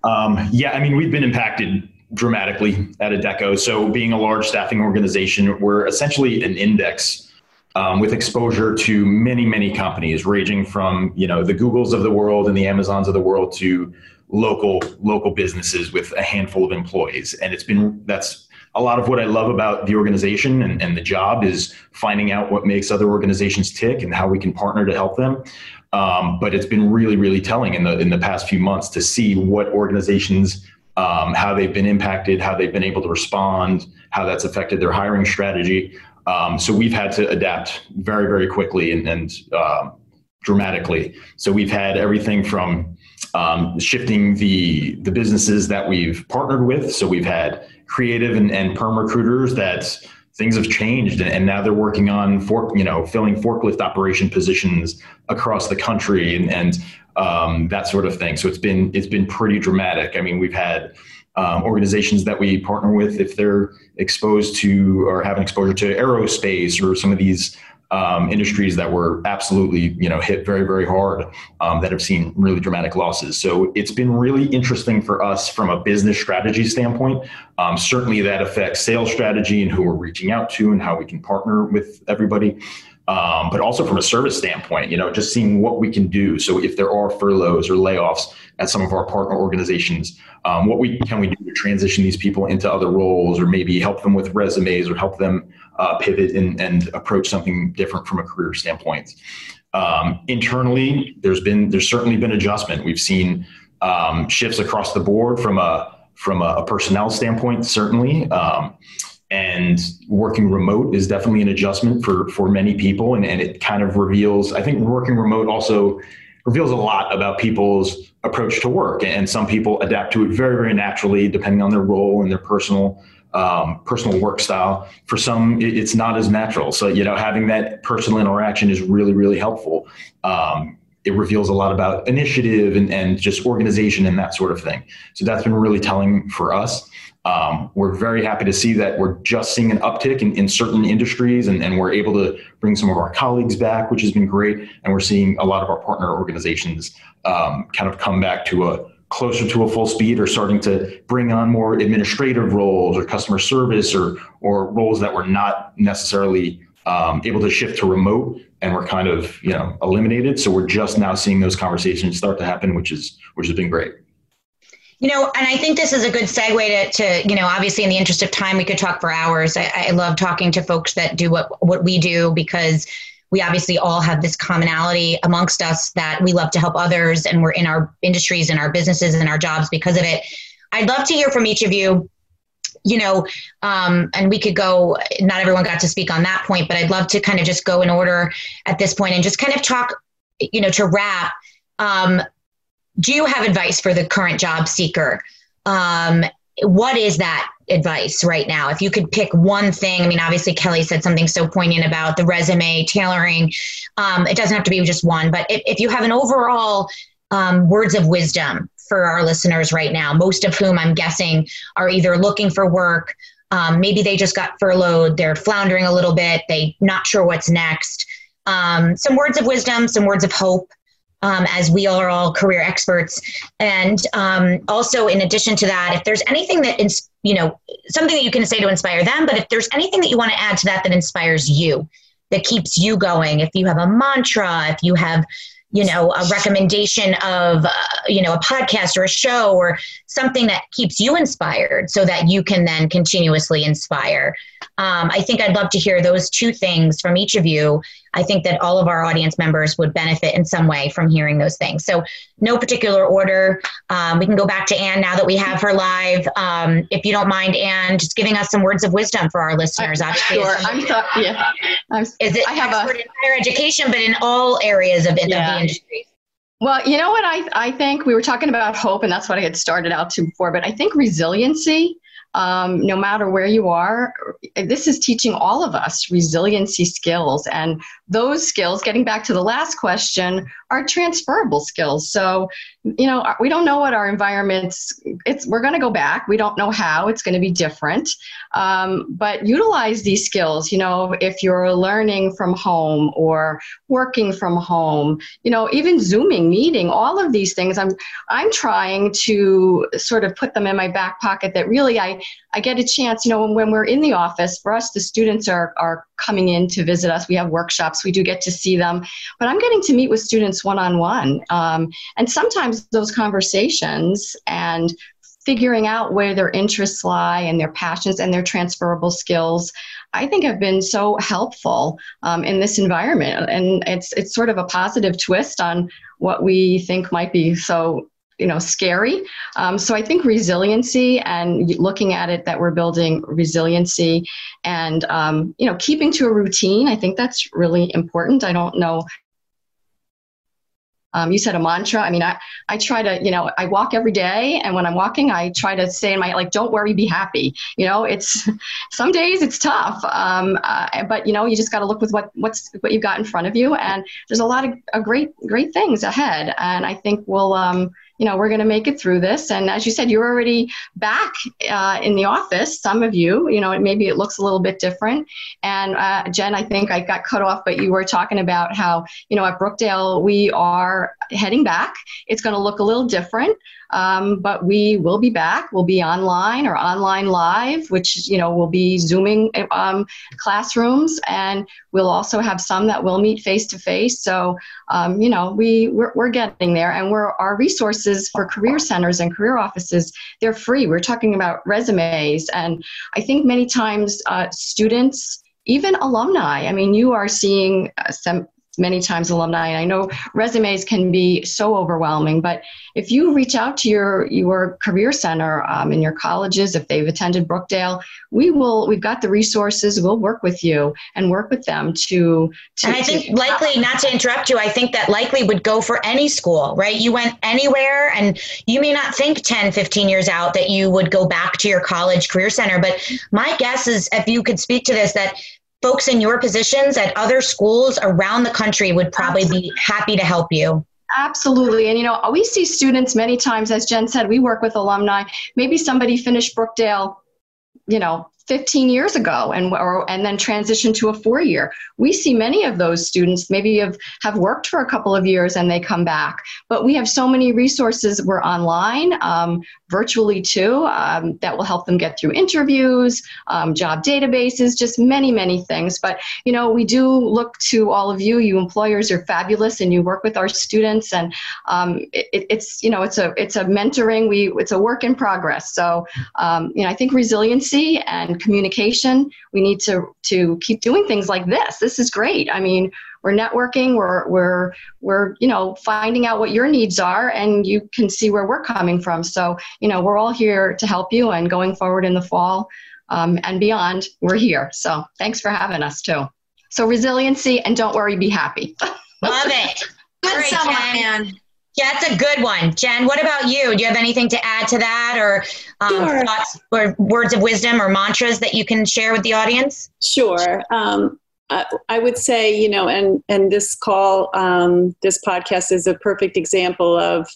um, yeah i mean we've been impacted dramatically at Adecco. So, being a large staffing organization, we're essentially an index um, with exposure to many, many companies, ranging from you know the Googles of the world and the Amazons of the world to local local businesses with a handful of employees. And it's been that's a lot of what I love about the organization and, and the job is finding out what makes other organizations tick and how we can partner to help them. Um, but it's been really, really telling in the in the past few months to see what organizations um, how they've been impacted, how they've been able to respond, how that's affected their hiring strategy. Um, so we've had to adapt very, very quickly and, and uh, dramatically. So we've had everything from um, shifting the the businesses that we've partnered with. So we've had creative and, and perm recruiters that things have changed and, now they're working on for you know filling forklift operation positions across the country and, and um, that sort of thing. So it's been it's been pretty dramatic. I mean, we've had um, organizations that we partner with if they're exposed to or have an exposure to aerospace or some of these um, industries that were absolutely you know hit very very hard um, that have seen really dramatic losses. So it's been really interesting for us from a business strategy standpoint. Um, certainly that affects sales strategy and who we're reaching out to and how we can partner with everybody um, but also from a service standpoint, you know, just seeing what we can do. So if there are furloughs or layoffs at some of our partner organizations, um, what we can we do to transition these people into other roles, or maybe help them with resumes, or help them uh, pivot and, and approach something different from a career standpoint. Um, internally, there's been there's certainly been adjustment. We've seen um, shifts across the board from a from a, personnel standpoint, certainly. Um, and working remote is definitely an adjustment for for many people. And, and it kind of reveals i think working remote also reveals a lot about people's approach to work. And some people adapt to it very very naturally depending on their role and their personal um, personal work style. For some it, it's not as natural. So you know having that personal interaction is really really helpful. Um, it reveals a lot about initiative and, and just organization and that sort of thing. So that's been really telling for us um, we're very happy to see that we're just seeing an uptick in, in certain industries and, and, we're able to bring some of our colleagues back, which has been great. And we're seeing a lot of our partner organizations um, kind of come back to a closer to a full speed or starting to bring on more administrative roles or customer service or, or roles that were not necessarily um, able to shift to remote and we're kind of, you know, eliminated. So we're just now seeing those conversations start to happen, which is, which has been great. You know, and I think this is a good segue to, to you know, obviously in the interest of time, we could talk for hours. I, I love talking to folks that do what, what we do because we obviously all have this commonality amongst us that we love to help others and we're in our industries and our businesses and our jobs because of it. I'd love to hear from each of you you know, um, and we could go, not everyone got to speak on that point, but I'd love to kind of just go in order at this point and just kind of talk, you know, to wrap. Um, do you have advice for the current job seeker? Um, what is that advice right now? If you could pick one thing, I mean, obviously Kelly said something so poignant about the resume tailoring. Um, it doesn't have to be just one, but if, if you have an overall um, words of wisdom for our listeners right now, most of whom I'm guessing are either looking for work, um, maybe they just got furloughed, they're floundering a little bit, they not sure what's next. um, some words of wisdom, some words of hope. Um, as we are all career experts, and um, also in addition to that, if there's anything that is, you know, something that you can say to inspire them, but if there's anything that you want to add to that that inspires you, that keeps you going, if you have a mantra, if you have you know a recommendation of uh, you know a podcast or a show or something that keeps you inspired so that you can then continuously inspire um, i think i'd love to hear those two things from each of you i think that all of our audience members would benefit in some way from hearing those things so no particular order um, we can go back to anne now that we have her live um, if you don't mind anne just giving us some words of wisdom for our listeners obviously sure. i'm sorry yeah I'm, is it i have a in higher education but in all areas of, yeah. of the industry well, you know what I, I think? We were talking about hope, and that's what I had started out to before, but I think resiliency um, no matter where you are. This is teaching all of us resiliency skills. And those skills, getting back to the last question, are transferable skills. So, you know, we don't know what our environments, it's, we're going to go back. We don't know how, it's going to be different. Um, but utilize these skills, you know, if you're learning from home or working from home, you know, even Zooming, meeting, all of these things, I'm, I'm trying to sort of put them in my back pocket that really I, I get a chance, you know, when, when we're in the office, for us, the students are, are coming in to visit us. We have workshops, we do get to see them, but I'm getting to meet with students one on one. And sometimes those conversations and figuring out where their interests lie and their passions and their transferable skills i think have been so helpful um, in this environment and it's it's sort of a positive twist on what we think might be so you know scary um, so i think resiliency and looking at it that we're building resiliency and um, you know keeping to a routine i think that's really important i don't know um, you said a mantra. I mean, I, I try to, you know, I walk every day, and when I'm walking, I try to say in my like, "Don't worry, be happy." You know, it's some days it's tough, um, uh, but you know, you just got to look with what what's what you've got in front of you, and there's a lot of great great things ahead, and I think we'll. Um, you know, we're going to make it through this. And as you said, you're already back uh, in the office. Some of you, you know, maybe it looks a little bit different. And uh, Jen, I think I got cut off, but you were talking about how, you know, at Brookdale, we are heading back. It's going to look a little different. Um, but we will be back. We'll be online or online live, which you know will be zooming um, classrooms, and we'll also have some that will meet face to face. So um, you know we we're, we're getting there, and we're our resources for career centers and career offices they're free. We're talking about resumes, and I think many times uh, students even alumni. I mean, you are seeing uh, some many times alumni. And I know resumes can be so overwhelming, but if you reach out to your your career center um, in your colleges, if they've attended Brookdale, we will. We've got the resources. We'll work with you and work with them to. to and I think to, likely, not to interrupt you, I think that likely would go for any school, right? You went anywhere, and you may not think 10, 15 years out that you would go back to your college career center. But my guess is, if you could speak to this, that folks in your positions at other schools around the country would probably be happy to help you. Absolutely. And, you know, we see students many times, as Jen said, we work with alumni. Maybe somebody finished Brookdale, you know, 15 years ago and or, and then transition to a four year. We see many of those students maybe have, have worked for a couple of years and they come back. But we have so many resources. We're online, um, virtually too, um, that will help them get through interviews, um, job databases, just many, many things. But, you know, we do look to all of you. You employers are fabulous and you work with our students and um, it, it's, you know, it's a, it's a mentoring. We, it's a work in progress. So, um, you know, I think resiliency and communication. We need to to keep doing things like this. This is great. I mean, we're networking. We're we're we're you know finding out what your needs are, and you can see where we're coming from. So you know, we're all here to help you. And going forward in the fall um, and beyond, we're here. So thanks for having us too. So resiliency and don't worry, be happy. Love it. Good Great, summer, man. Yeah, that's a good one. Jen, what about you? Do you have anything to add to that or um, sure. thoughts or words of wisdom or mantras that you can share with the audience? Sure. Um, I, I would say, you know, and, and this call, um, this podcast is a perfect example of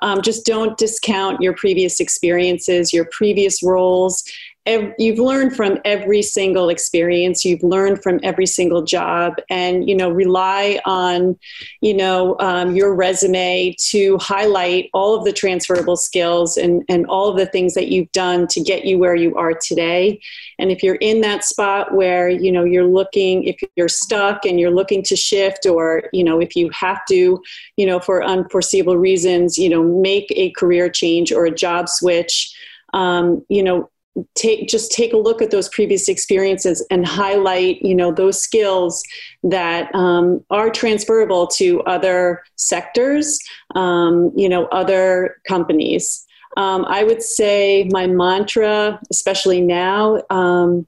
um, just don't discount your previous experiences, your previous roles, ev- you've learned from every single experience. You've learned from every single job and you know rely on you know um, your resume to highlight all of the transferable skills and and all of the things that you've done to get you where you are today. And if you're in that spot where you know you're looking if you're stuck and you're looking to shift or you know if you have to you know for unforeseeable reasons you know make a career change or a job switch um, you know take just take a look at those previous experiences and highlight you know those skills that um, are transferable to other sectors um, you know other companies. Um, i would say my mantra especially now um,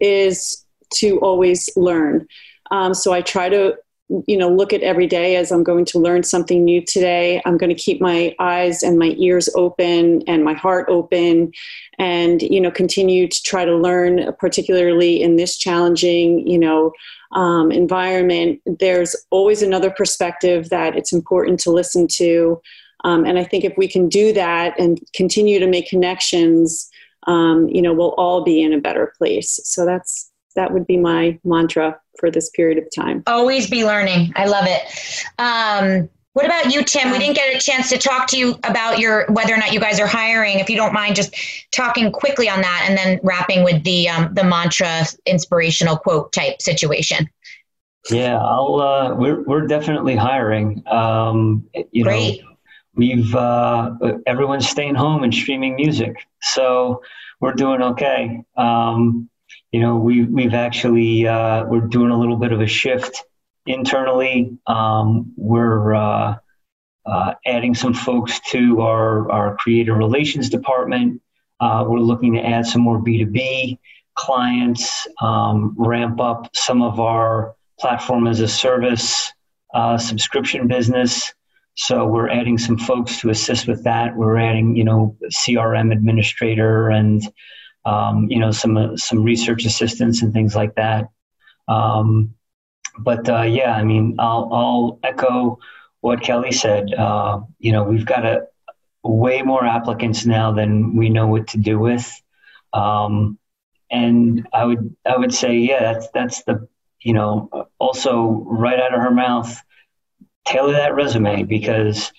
is to always learn. Um, so i try to you know look at every day as i'm going to learn something new today. I'm going to keep my eyes and my ears open and my heart open and you know continue to try to learn particularly in this challenging you know um, environment. There's always another perspective that it's important to listen to um, and i think if we can do that and continue to make connections um, you know we'll all be in a better place. So that's that would be my mantra for this period of time. Always be learning. I love it. Um, what about you, Tim? We didn't get a chance to talk to you about your whether or not you guys are hiring. If you don't mind, just talking quickly on that, and then wrapping with the um, the mantra inspirational quote type situation. Yeah, I'll. Uh, we're we're definitely hiring. Um, you Great. know, we've uh, everyone's staying home and streaming music, so we're doing okay. Um, you know, we, we've actually, uh, we're doing a little bit of a shift internally. Um, we're uh, uh, adding some folks to our, our creative relations department. Uh, we're looking to add some more B2B clients, um, ramp up some of our platform as a service uh, subscription business. So we're adding some folks to assist with that. We're adding, you know, CRM administrator and um, you know, some uh, some research assistance and things like that. Um, but uh, yeah, I mean, I'll, I'll echo what Kelly said. Uh, you know, we've got a way more applicants now than we know what to do with. Um, and I would I would say, yeah, that's that's the you know also right out of her mouth, tailor that resume because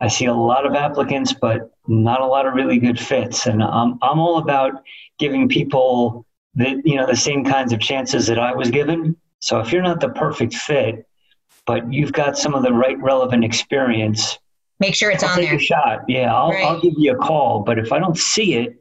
I see a lot of applicants, but not a lot of really good fits. And I'm, I'm all about giving people the, you know, the same kinds of chances that I was given. So if you're not the perfect fit, but you've got some of the right relevant experience, make sure it's I'll on take there. A shot. Yeah, I'll, right. I'll give you a call. But if I don't see it,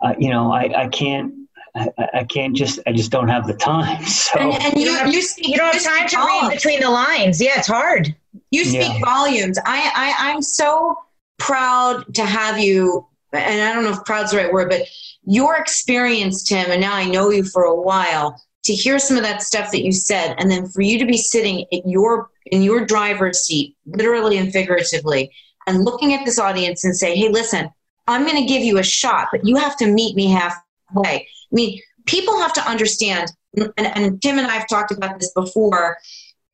uh, you know, I, I can't. I, I, can't just. I just don't have the time. So and, and you, you, you, you, don't have time to read between the lines. Yeah, it's hard. You speak yeah. volumes. I, I I'm so proud to have you, and I don't know if proud's the right word, but your experience, Tim, and now I know you for a while. To hear some of that stuff that you said, and then for you to be sitting at your in your driver's seat, literally and figuratively, and looking at this audience and say, "Hey, listen, I'm going to give you a shot, but you have to meet me halfway." I mean, people have to understand, and, and Tim and I have talked about this before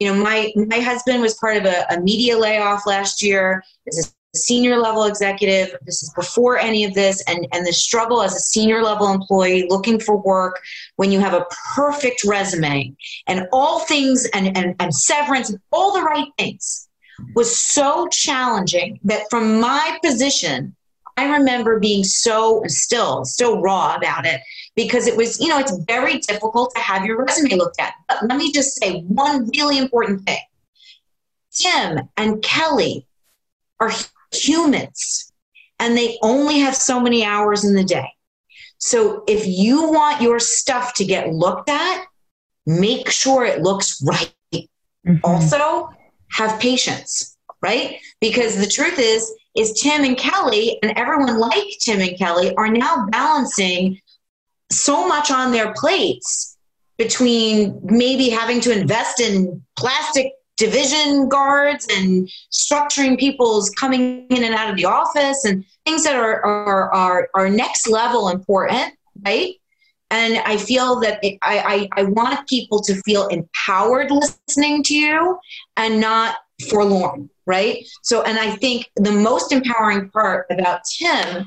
you know, my my husband was part of a, a media layoff last year as a senior level executive. This is before any of this, and and the struggle as a senior level employee looking for work when you have a perfect resume and all things and and, and severance and all the right things was so challenging that from my position I remember being so still, still raw about it because it was, you know, it's very difficult to have your resume looked at. But let me just say one really important thing Tim and Kelly are humans and they only have so many hours in the day. So if you want your stuff to get looked at, make sure it looks right. Mm-hmm. Also, have patience, right? Because the truth is, is Tim and Kelly and everyone like Tim and Kelly are now balancing so much on their plates between maybe having to invest in plastic division guards and structuring people's coming in and out of the office and things that are are are, are next level important right and i feel that it, I, I i want people to feel empowered listening to you and not forlorn right? So, and I think the most empowering part about Tim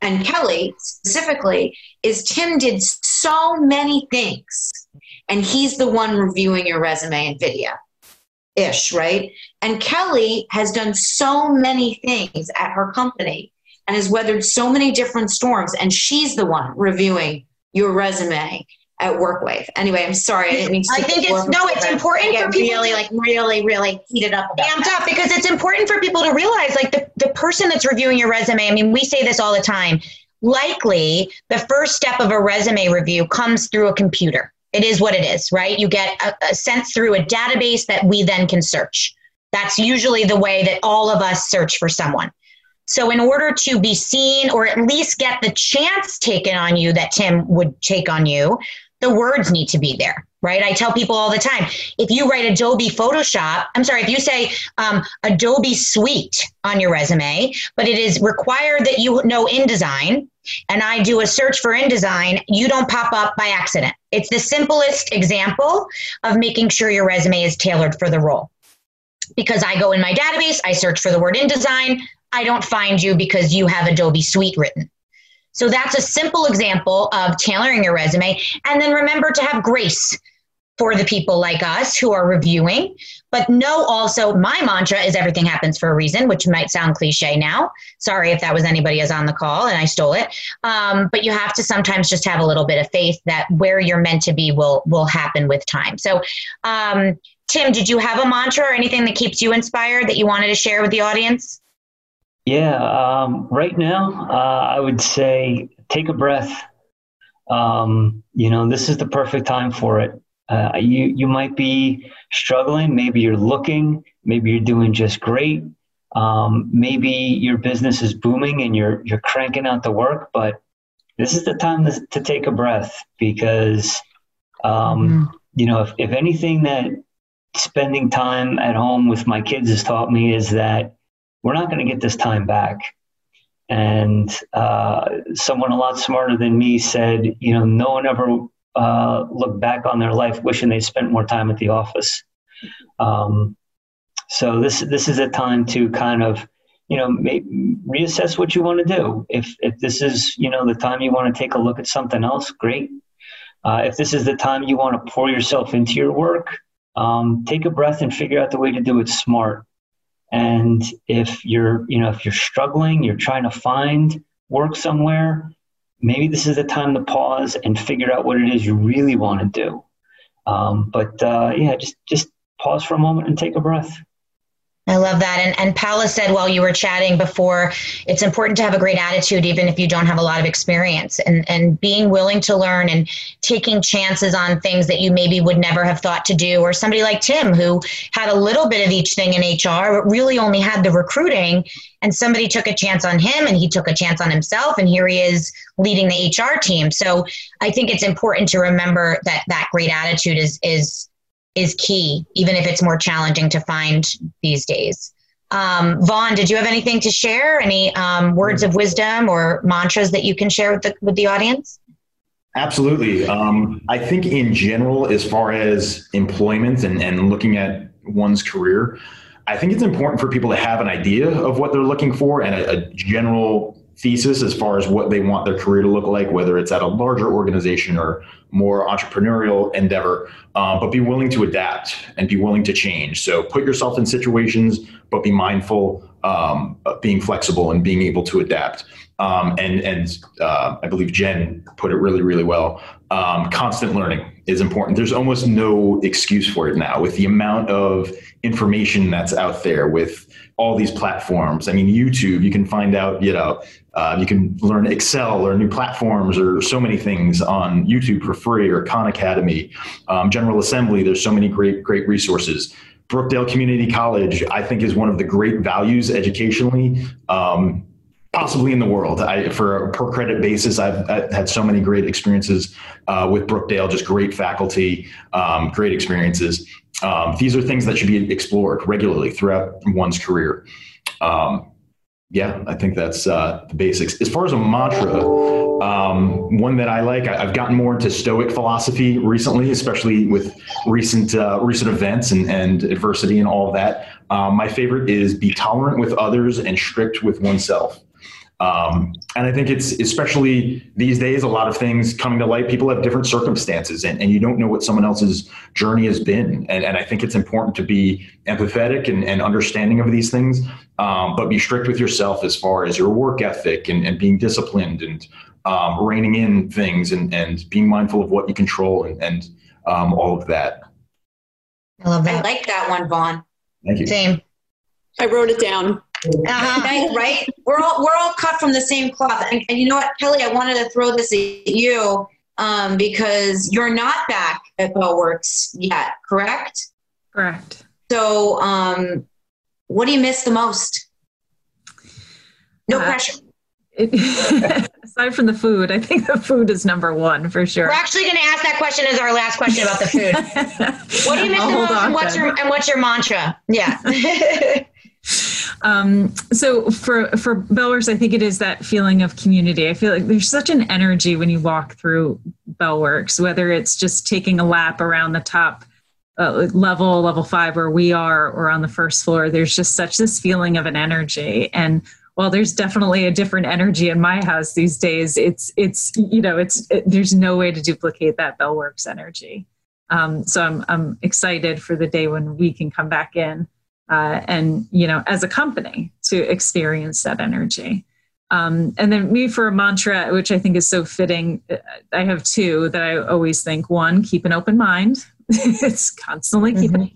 and Kelly specifically is Tim did so many things and he's the one reviewing your resume and video ish, right? And Kelly has done so many things at her company and has weathered so many different storms and she's the one reviewing your resume at WorkWave. Anyway, I'm sorry, I didn't mean to. I think it's no, it's important for people really, like, really, really heated up, amped up because it's important for people to realize, like, the the person that's reviewing your resume. I mean, we say this all the time. Likely, the first step of a resume review comes through a computer. It is what it is, right? You get a, a sent through a database that we then can search. That's usually the way that all of us search for someone. So, in order to be seen or at least get the chance taken on you that Tim would take on you, the words need to be there, right? I tell people all the time if you write Adobe Photoshop, I'm sorry, if you say um, Adobe Suite on your resume, but it is required that you know InDesign, and I do a search for InDesign, you don't pop up by accident. It's the simplest example of making sure your resume is tailored for the role. Because I go in my database, I search for the word InDesign, I don't find you because you have Adobe Suite written. So that's a simple example of tailoring your resume. And then remember to have grace for the people like us who are reviewing. But know also, my mantra is everything happens for a reason, which might sound cliche now. Sorry if that was anybody is on the call and I stole it. Um, but you have to sometimes just have a little bit of faith that where you're meant to be will will happen with time. So, um, Tim, did you have a mantra or anything that keeps you inspired that you wanted to share with the audience? Yeah, um, right now, uh, I would say take a breath. Um, you know, this is the perfect time for it. Uh, you you might be struggling. Maybe you're looking. Maybe you're doing just great. Um, maybe your business is booming and you're you're cranking out the work. But this is the time to, to take a breath because, um, mm-hmm. you know, if, if anything that spending time at home with my kids has taught me is that we're not going to get this time back. And uh, someone a lot smarter than me said, you know, no one ever uh, looked back on their life wishing they spent more time at the office. Um, so this this is a time to kind of, you know, reassess what you want to do. If if this is you know the time you want to take a look at something else, great. Uh, if this is the time you want to pour yourself into your work, um, take a breath and figure out the way to do it smart. And if you're, you know, if you're struggling, you're trying to find work somewhere, maybe this is the time to pause and figure out what it is you really want to do. Um, but uh, yeah, just just pause for a moment and take a breath. I love that. And, and Paula said while you were chatting before, it's important to have a great attitude, even if you don't have a lot of experience, and, and being willing to learn and taking chances on things that you maybe would never have thought to do. Or somebody like Tim, who had a little bit of each thing in HR, but really only had the recruiting. And somebody took a chance on him and he took a chance on himself. And here he is leading the HR team. So I think it's important to remember that that great attitude is, is is key, even if it's more challenging to find these days. Um, Vaughan, did you have anything to share? Any um, words of wisdom or mantras that you can share with the, with the audience? Absolutely. Um, I think, in general, as far as employment and, and looking at one's career, I think it's important for people to have an idea of what they're looking for and a, a general thesis as far as what they want their career to look like, whether it's at a larger organization or more entrepreneurial endeavor, um, but be willing to adapt and be willing to change. So put yourself in situations, but be mindful um, of being flexible and being able to adapt. Um, and and uh, I believe Jen put it really, really well. Um, constant learning is important. There's almost no excuse for it now with the amount of information that's out there with all these platforms. I mean, YouTube, you can find out, you know, uh, you can learn Excel or new platforms or so many things on YouTube for free or Khan Academy, um, General Assembly. There's so many great, great resources. Brookdale Community College, I think, is one of the great values educationally. Um, possibly in the world. I, for a per credit basis, I've, I've had so many great experiences uh, with Brookdale, just great faculty, um, great experiences. Um, these are things that should be explored regularly throughout one's career. Um, yeah, I think that's uh, the basics. As far as a mantra, um, one that I like, I, have gotten more into Stoic philosophy recently, especially with recent uh, recent events and, and adversity and all of that. Um, my favorite is be tolerant with others and strict with oneself. Um, and I think it's especially these days, a lot of things coming to light. People have different circumstances, and, and you don't know what someone else's journey has been. And, and I think it's important to be empathetic and, and understanding of these things, um, but be strict with yourself as far as your work ethic and, and being disciplined and um, reining in things and, and being mindful of what you control and, and um, all of that. I love that. I like that one, Vaughan. Thank you. Same. I wrote it down. Uh-huh. Right, right? We're all we're all cut from the same cloth. And, and you know what, Kelly, I wanted to throw this at you um, because you're not back at Bell Works yet, correct? Correct. So, um, what do you miss the most? No Uh, pressure. It, aside from the food, I think the food is number one for sure. We're actually going to ask that question as our last question about the food. What do you miss I'll the most, and what's your and what's your mantra? Yeah. Um, so for for Bell Works, I think it is that feeling of community. I feel like there's such an energy when you walk through Bell Works, whether it's just taking a lap around the top uh, level, level five where we are, or on the first floor. There's just such this feeling of an energy, and while there's definitely a different energy in my house these days, it's it's you know it's it, there's no way to duplicate that Bell Works energy. Um, so I'm I'm excited for the day when we can come back in uh, and you know as a company to experience that energy. Um, and then me for a mantra which i think is so fitting uh, i have two that i always think one keep an open mind. It's constantly keeping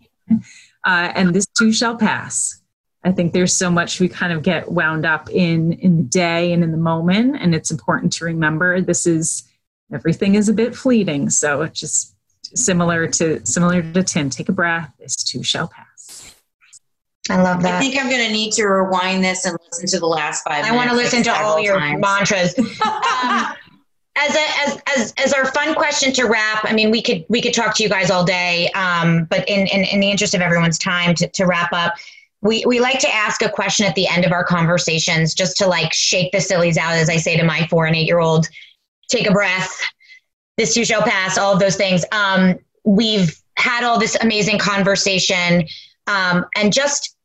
uh, and this too shall pass. I think there's so much we kind of get wound up in in the day and in the moment and it's important to remember this is everything is a bit fleeting. So it's just similar to similar to tim take a breath. This too shall pass I love that. I think I'm going to need to rewind this and listen to the last five. I want to listen to all your times. mantras. Um, as a as, as as our fun question to wrap, I mean, we could we could talk to you guys all day, um, but in, in in the interest of everyone's time to, to wrap up, we we like to ask a question at the end of our conversations, just to like shake the sillies out, as I say to my four and eight year old. Take a breath. This too shall pass. All of those things. Um, we've had all this amazing conversation, um, and just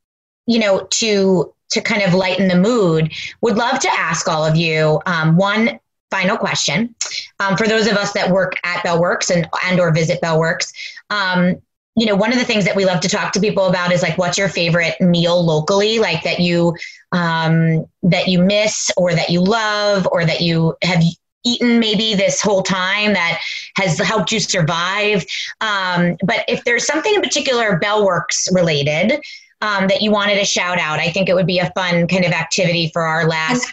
you know to to kind of lighten the mood would love to ask all of you um, one final question um, for those of us that work at Bell Works and and or visit Bell Works um, you know one of the things that we love to talk to people about is like what's your favorite meal locally like that you um, that you miss or that you love or that you have eaten maybe this whole time that has helped you survive um, but if there's something in particular Bell Works related um, that you wanted to shout out i think it would be a fun kind of activity for our last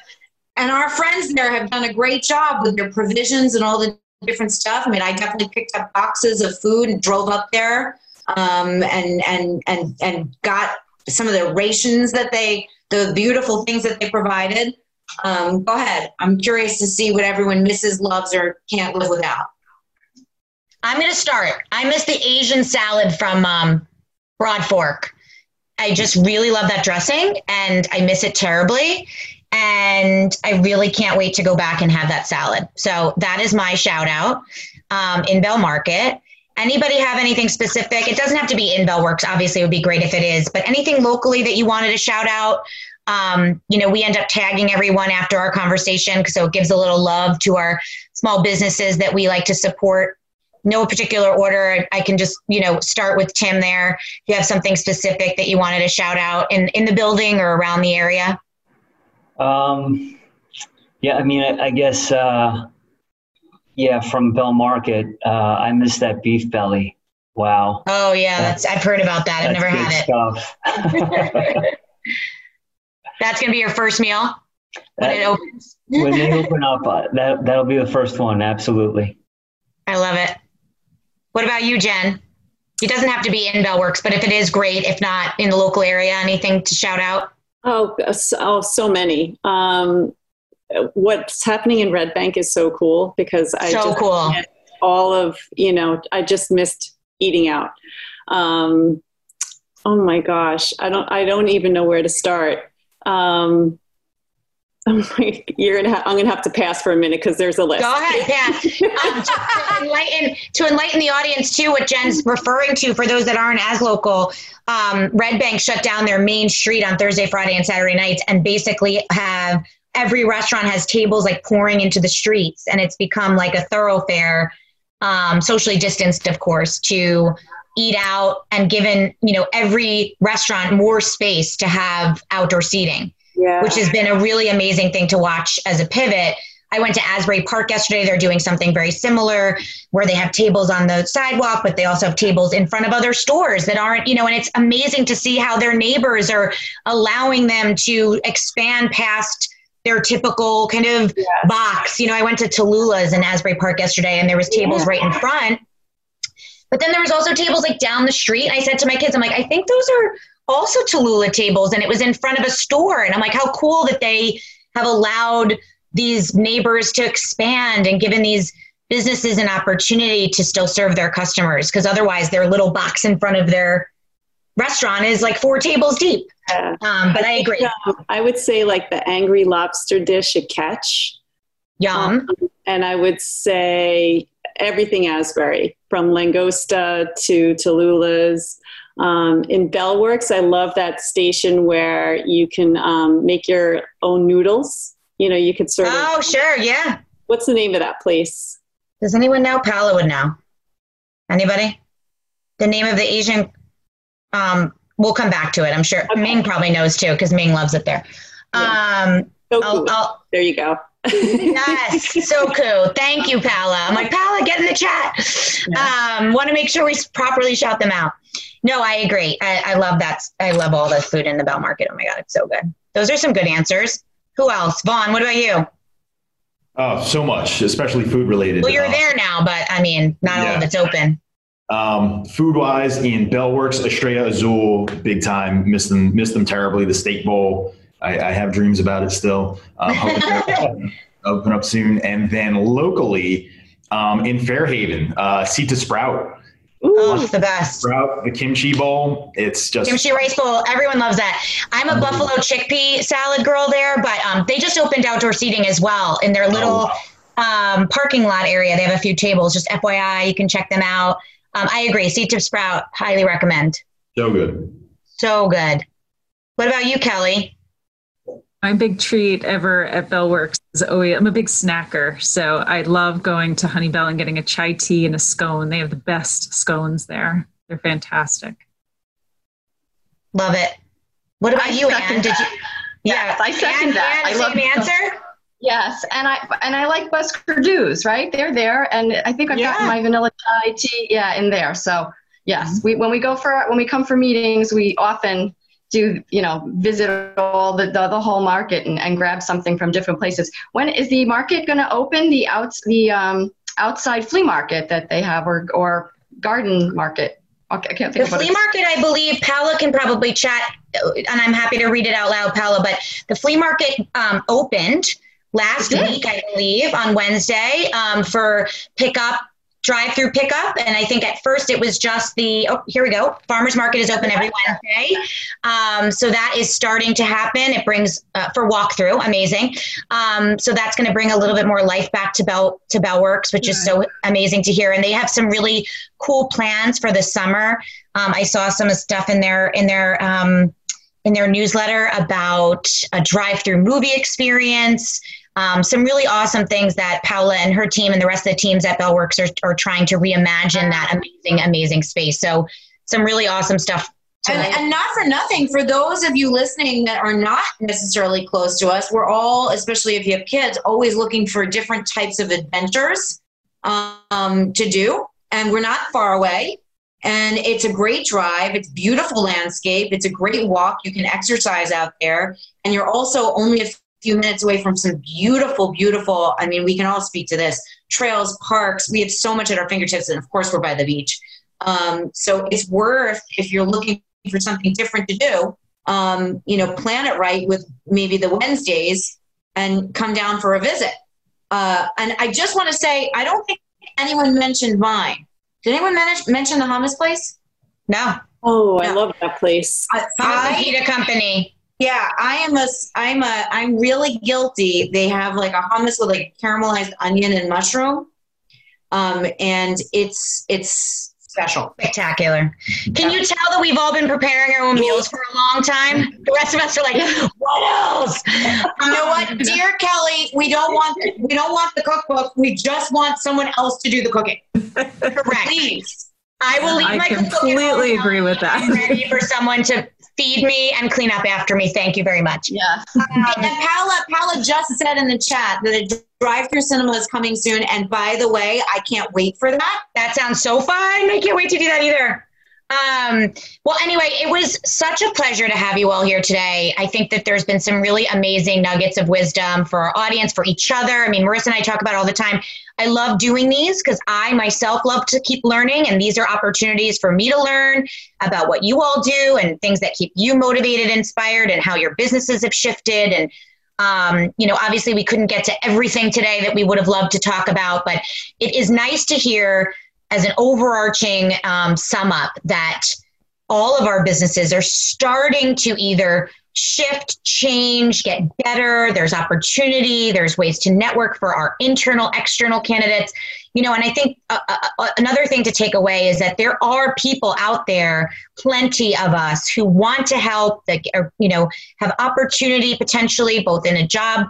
And our friends there have done a great job with their provisions and all the different stuff. I mean, I definitely picked up boxes of food and drove up there um, and and and and got some of the rations that they, the beautiful things that they provided. Um, go ahead. I'm curious to see what everyone misses, loves, or can't live without. I'm going to start. I miss the Asian salad from um, Broad Fork. I just really love that dressing and I miss it terribly. And I really can't wait to go back and have that salad. So that is my shout out um, in Bell Market. Anybody have anything specific? It doesn't have to be in Bell Works. Obviously, it would be great if it is, but anything locally that you wanted to shout out? Um, you know, we end up tagging everyone after our conversation, so it gives a little love to our small businesses that we like to support no particular order. I can just, you know, start with Tim there. If you have something specific that you wanted to shout out in, in the building or around the area. Um, yeah, I mean, I, I guess, uh, yeah, from Bell Market, uh, I miss that beef belly. Wow. Oh yeah, that's I've heard about that. I've never had it. stuff. That's gonna be your first meal when it That- opens. when they open up, uh, that, that'll be the first one. Absolutely. I love it. What about you, Jen? It doesn't have to be in Bell Works, but if it is, great. If not, in the local area, anything to shout out? Oh, so, oh, so many. Um, what's happening in Red Bank is so cool because I So just cool. missed all of you know I just missed eating out. Um, oh my gosh, I don't I don't even know where to start. Um, I'm like, you're gonna ha- I'm gonna have to pass for a minute because there's a list. Go ahead, yeah. Um, to enlighten to enlighten the audience too, what Jen's referring to for those that aren't as local. Um, Red Bank shut down their main street on Thursday, Friday, and Saturday nights, and basically have every restaurant has tables like pouring into the streets, and it's become like a thoroughfare, um, socially distanced, of course, to eat out and given you know every restaurant more space to have outdoor seating Yeah. which has been a really amazing thing to watch as a pivot. I went to Asbury Park yesterday. They're doing something very similar where they have tables on the sidewalk, but they also have tables in front of other stores that aren't, you know, and it's amazing to see how their neighbors are allowing them to expand past their typical kind of box. You know, I went to Tallulah's in Asbury Park yesterday and there was tables right in front. But then there was also tables like down the street. I said to my kids, I'm like, I think those are also Tallulah tables, and it was in front of a store. And I'm like, how cool that they have allowed these neighbors to expand and given these businesses an opportunity to still serve their customers because otherwise their little box in front of their restaurant is like four tables deep. Yeah. Um, but I think, agree. um, I would say like the angry lobster dish at Catch. Yum. Um, and I would say everything Asbury, from Langosta to Tallulah's. Um, in Bell Works, I love that station where you can um, make your own noodles. You know, you could sort of. Oh, sure. Yeah. What's the name of that place? Does anyone know? Paula would know. Anybody? The name of the Asian. Um, we'll come back to it. I'm sure Ming probably knows too because Ming loves it there. Um, I'll, I'll, there you go. Yes, so cool. Thank you, Paula. I'm like, Paula, get in the chat. Um, want to make sure we properly shout them out. No, I agree. I, I love that. I love all the food in the Bell Market. Oh my God, it's so good. Those are some good answers. Who else? Vaughan, what about you? Oh, so much, especially food related. Well, you're Uh, there now, but I mean, not all of it's open. Um, food wise, in Bell Works, Estrella Azul, big time. Miss them, miss them terribly. The Steak Bowl, I, I have dreams about it still. Um, hoping open up soon. And then locally, um, in Fair Haven, uh, Seed to Sprout. Oh, it's the best. Sprout, the kimchi bowl. It's just Kimchi rice bowl. Everyone loves that. I'm a buffalo chickpea salad girl there, but um, they just opened outdoor seating as well in their little um, parking lot area. They have a few tables. Just FYI, you can check them out. Um, I agree. Seed to Sprout, highly recommend. so good. So good. What about you, Kelly? My big treat ever at Bell Works is always, I'm a big snacker. So I love going to Honeybell and getting a chai tea and a scone. They have the best scones there. They're fantastic. Love it. What about I you, second Anne? Did you? Yes, I second Anne, that. Anne, I love same answer. Yes, and I and I like Wesker Dews, right? They're there, and I think I've gotten Yeah. my vanilla chai tea, yeah, in there. So yes, mm-hmm. we when we go for when we come for meetings, we often do you know visit all the the, the whole market and, and grab something from different places. When is the market going to open? The outs the um, outside flea market that they have, or or garden market. Okay, I can't think The flea market, I believe, Paula can probably chat, and I'm happy to read it out loud, Paula. But the flea market um, opened last week, I believe, on Wednesday um, for pickup, drive-through pickup. And I think at first it was just the oh, here we go. Farmers market is open every Wednesday, um, so that is starting to happen. It brings uh, for walkthrough, amazing. Um, so that's going to bring a little bit more life back to Bell to Bell Works, which is so amazing to hear. And they have some really cool plans for the summer. Um, I saw some stuff in their in their um, in their newsletter about a drive-through movie experience. Um, some really awesome things that Paula and her team and the rest of the teams at Bell Works are, are trying to reimagine that amazing, amazing space. So some really awesome stuff. And, and not for nothing, for those of you listening that are not necessarily close to us, we're all, especially if you have kids, always looking for different types of adventures um, to do. And we're not far away. And it's a great drive. It's beautiful landscape. It's a great walk. You can exercise out there. And you're also only a few minutes away from some beautiful, beautiful, I mean, we can all speak to this trails, parks. We have so much at our fingertips. And of course, we're by the beach. Um, so it's worth, if you're looking for something different to do, um, you know, plan it right with maybe the Wednesdays and come down for a visit. Uh, and I just want to say, I don't think anyone mentioned mine. Did anyone men- mention the hummus place? No. Oh, I love that place. I, Hummus I- Pita Company. Yeah, I am a, I'm a, I'm really guilty. They have like a hummus with like caramelized onion and mushroom, um, and it's it's special. Spectacular. Can you tell that we've all been preparing our own meals for a long time? The rest of us are like, what else? You know what, dear Kelly, we don't want we don't want the cookbook. We just want someone else to do the cooking. Correct. Please. I will leave I my completely agree with that. I'm ready for someone to feed me and clean up after me. Thank you very much. Yeah. And Paula, Paula just said in the chat that a drive-through cinema is coming soon. And by the way, I can't wait for that. That sounds so fun. I can't wait to do that either. Um, well, anyway, it was such a pleasure to have you all here today. I think that there's been some really amazing nuggets of wisdom for our audience, for each other. I mean, Marissa and I talk about it all the time. I love doing these because I myself love to keep learning, and these are opportunities for me to learn about what you all do and things that keep you motivated, inspired, and how your businesses have shifted. And um, you know, obviously, we couldn't get to everything today that we would have loved to talk about, but it is nice to hear as an overarching um, sum up that all of our businesses are starting to either shift, change, get better. There's opportunity. There's ways to network for our internal, external candidates. You know, and I think uh, uh, another thing to take away is that there are people out there, plenty of us, who want to help, that you know, have opportunity potentially both in a job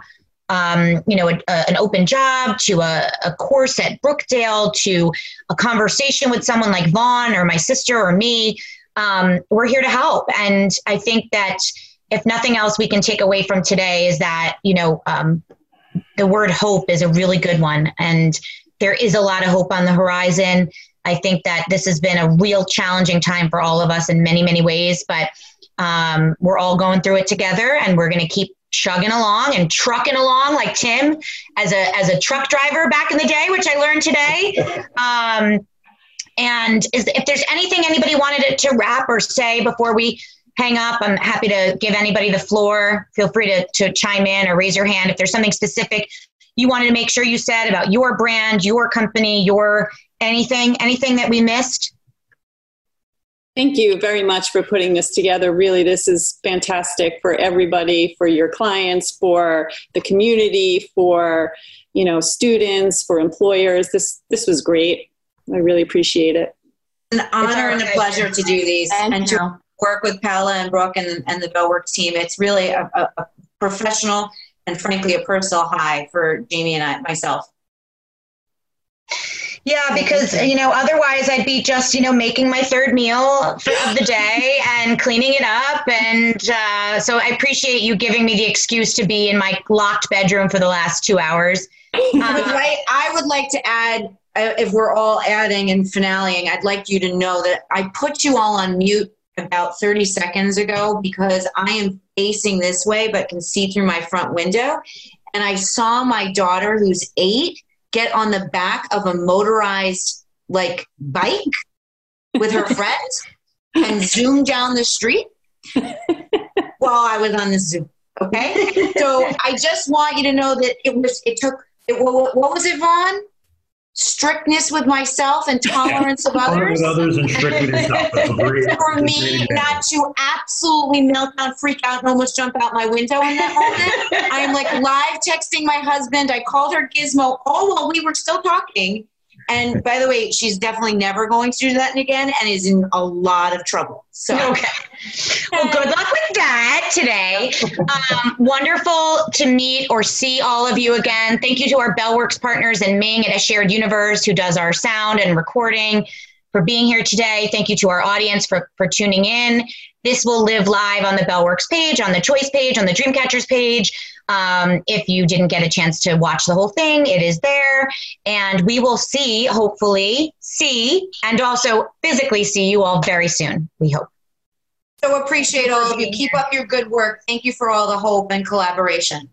um, you know, a, a, an open job to a, a, course at Brookdale to a conversation with someone like Vaughan or my sister or me. Um, we're here to help. And I think that if nothing else we can take away from today is that, you know, um, the word hope is a really good one. And there is a lot of hope on the horizon. I think that this has been a real challenging time for all of us in many, many ways, but um, we're all going through it together and we're going to keep chugging along and trucking along like Tim as a as a truck driver back in the day, which I learned today. Um, and is, if there's anything anybody wanted to, to wrap or say before we hang up, I'm happy to give anybody the floor. Feel free to, to chime in or raise your hand if there's something specific you wanted to make sure you said about your brand, your company, your anything, anything that we missed. Thank you very much for putting this together. Really, this is fantastic for everybody, for your clients, for the community, for you know students, for employers. This this was great. I really appreciate it. An honor and a pleasure to do these Thank and to work with Paula and Brooke and, and the Bell Works team. It's really a, a, professional and frankly a personal high for Jamie and I myself. Yeah, because you know, otherwise I'd be just you know making my third meal of the day and cleaning it up, and uh, so I appreciate you giving me the excuse to be in my locked bedroom for the last two hours. I would like, I would like to add, uh, if we're all adding and finaleing, I'd like you to know that I put you all on mute about 30 seconds ago because I am facing this way but can see through my front window. And I saw my daughter, who's eight, get on the back of a motorized like bike with her friends and zoom down the street while I was on the Zoom. Okay, so I just want you to know that it was. It took. It, what, what was it, Vaughan? Strictness with myself and tolerance of others. with others and strict with yourself. That's a great. For me great example. not to absolutely melt down, freak out, and almost jump out my window in that moment. I am like live texting my husband. I called her Gizmo oh, all while we were still talking. And by the way, she's definitely never going to do that again and is in a lot of trouble. So Okay. Well, good luck with that today. Um, wonderful to meet or see all of you again. Thank you to our Bell Works partners and Ming at A Shared Universe, who does our sound and recording, for being here today. Thank you to our audience for, for tuning in. This will live live on the Bell Works page, on the Choice page, on the Dreamcatchers page. Um, if you didn't get a chance to watch the whole thing, it is there. And we will see, hopefully, see, and also physically see you all very soon, we hope. so appreciate all of you. Keep up your good work. Thank you for all the hope and collaboration.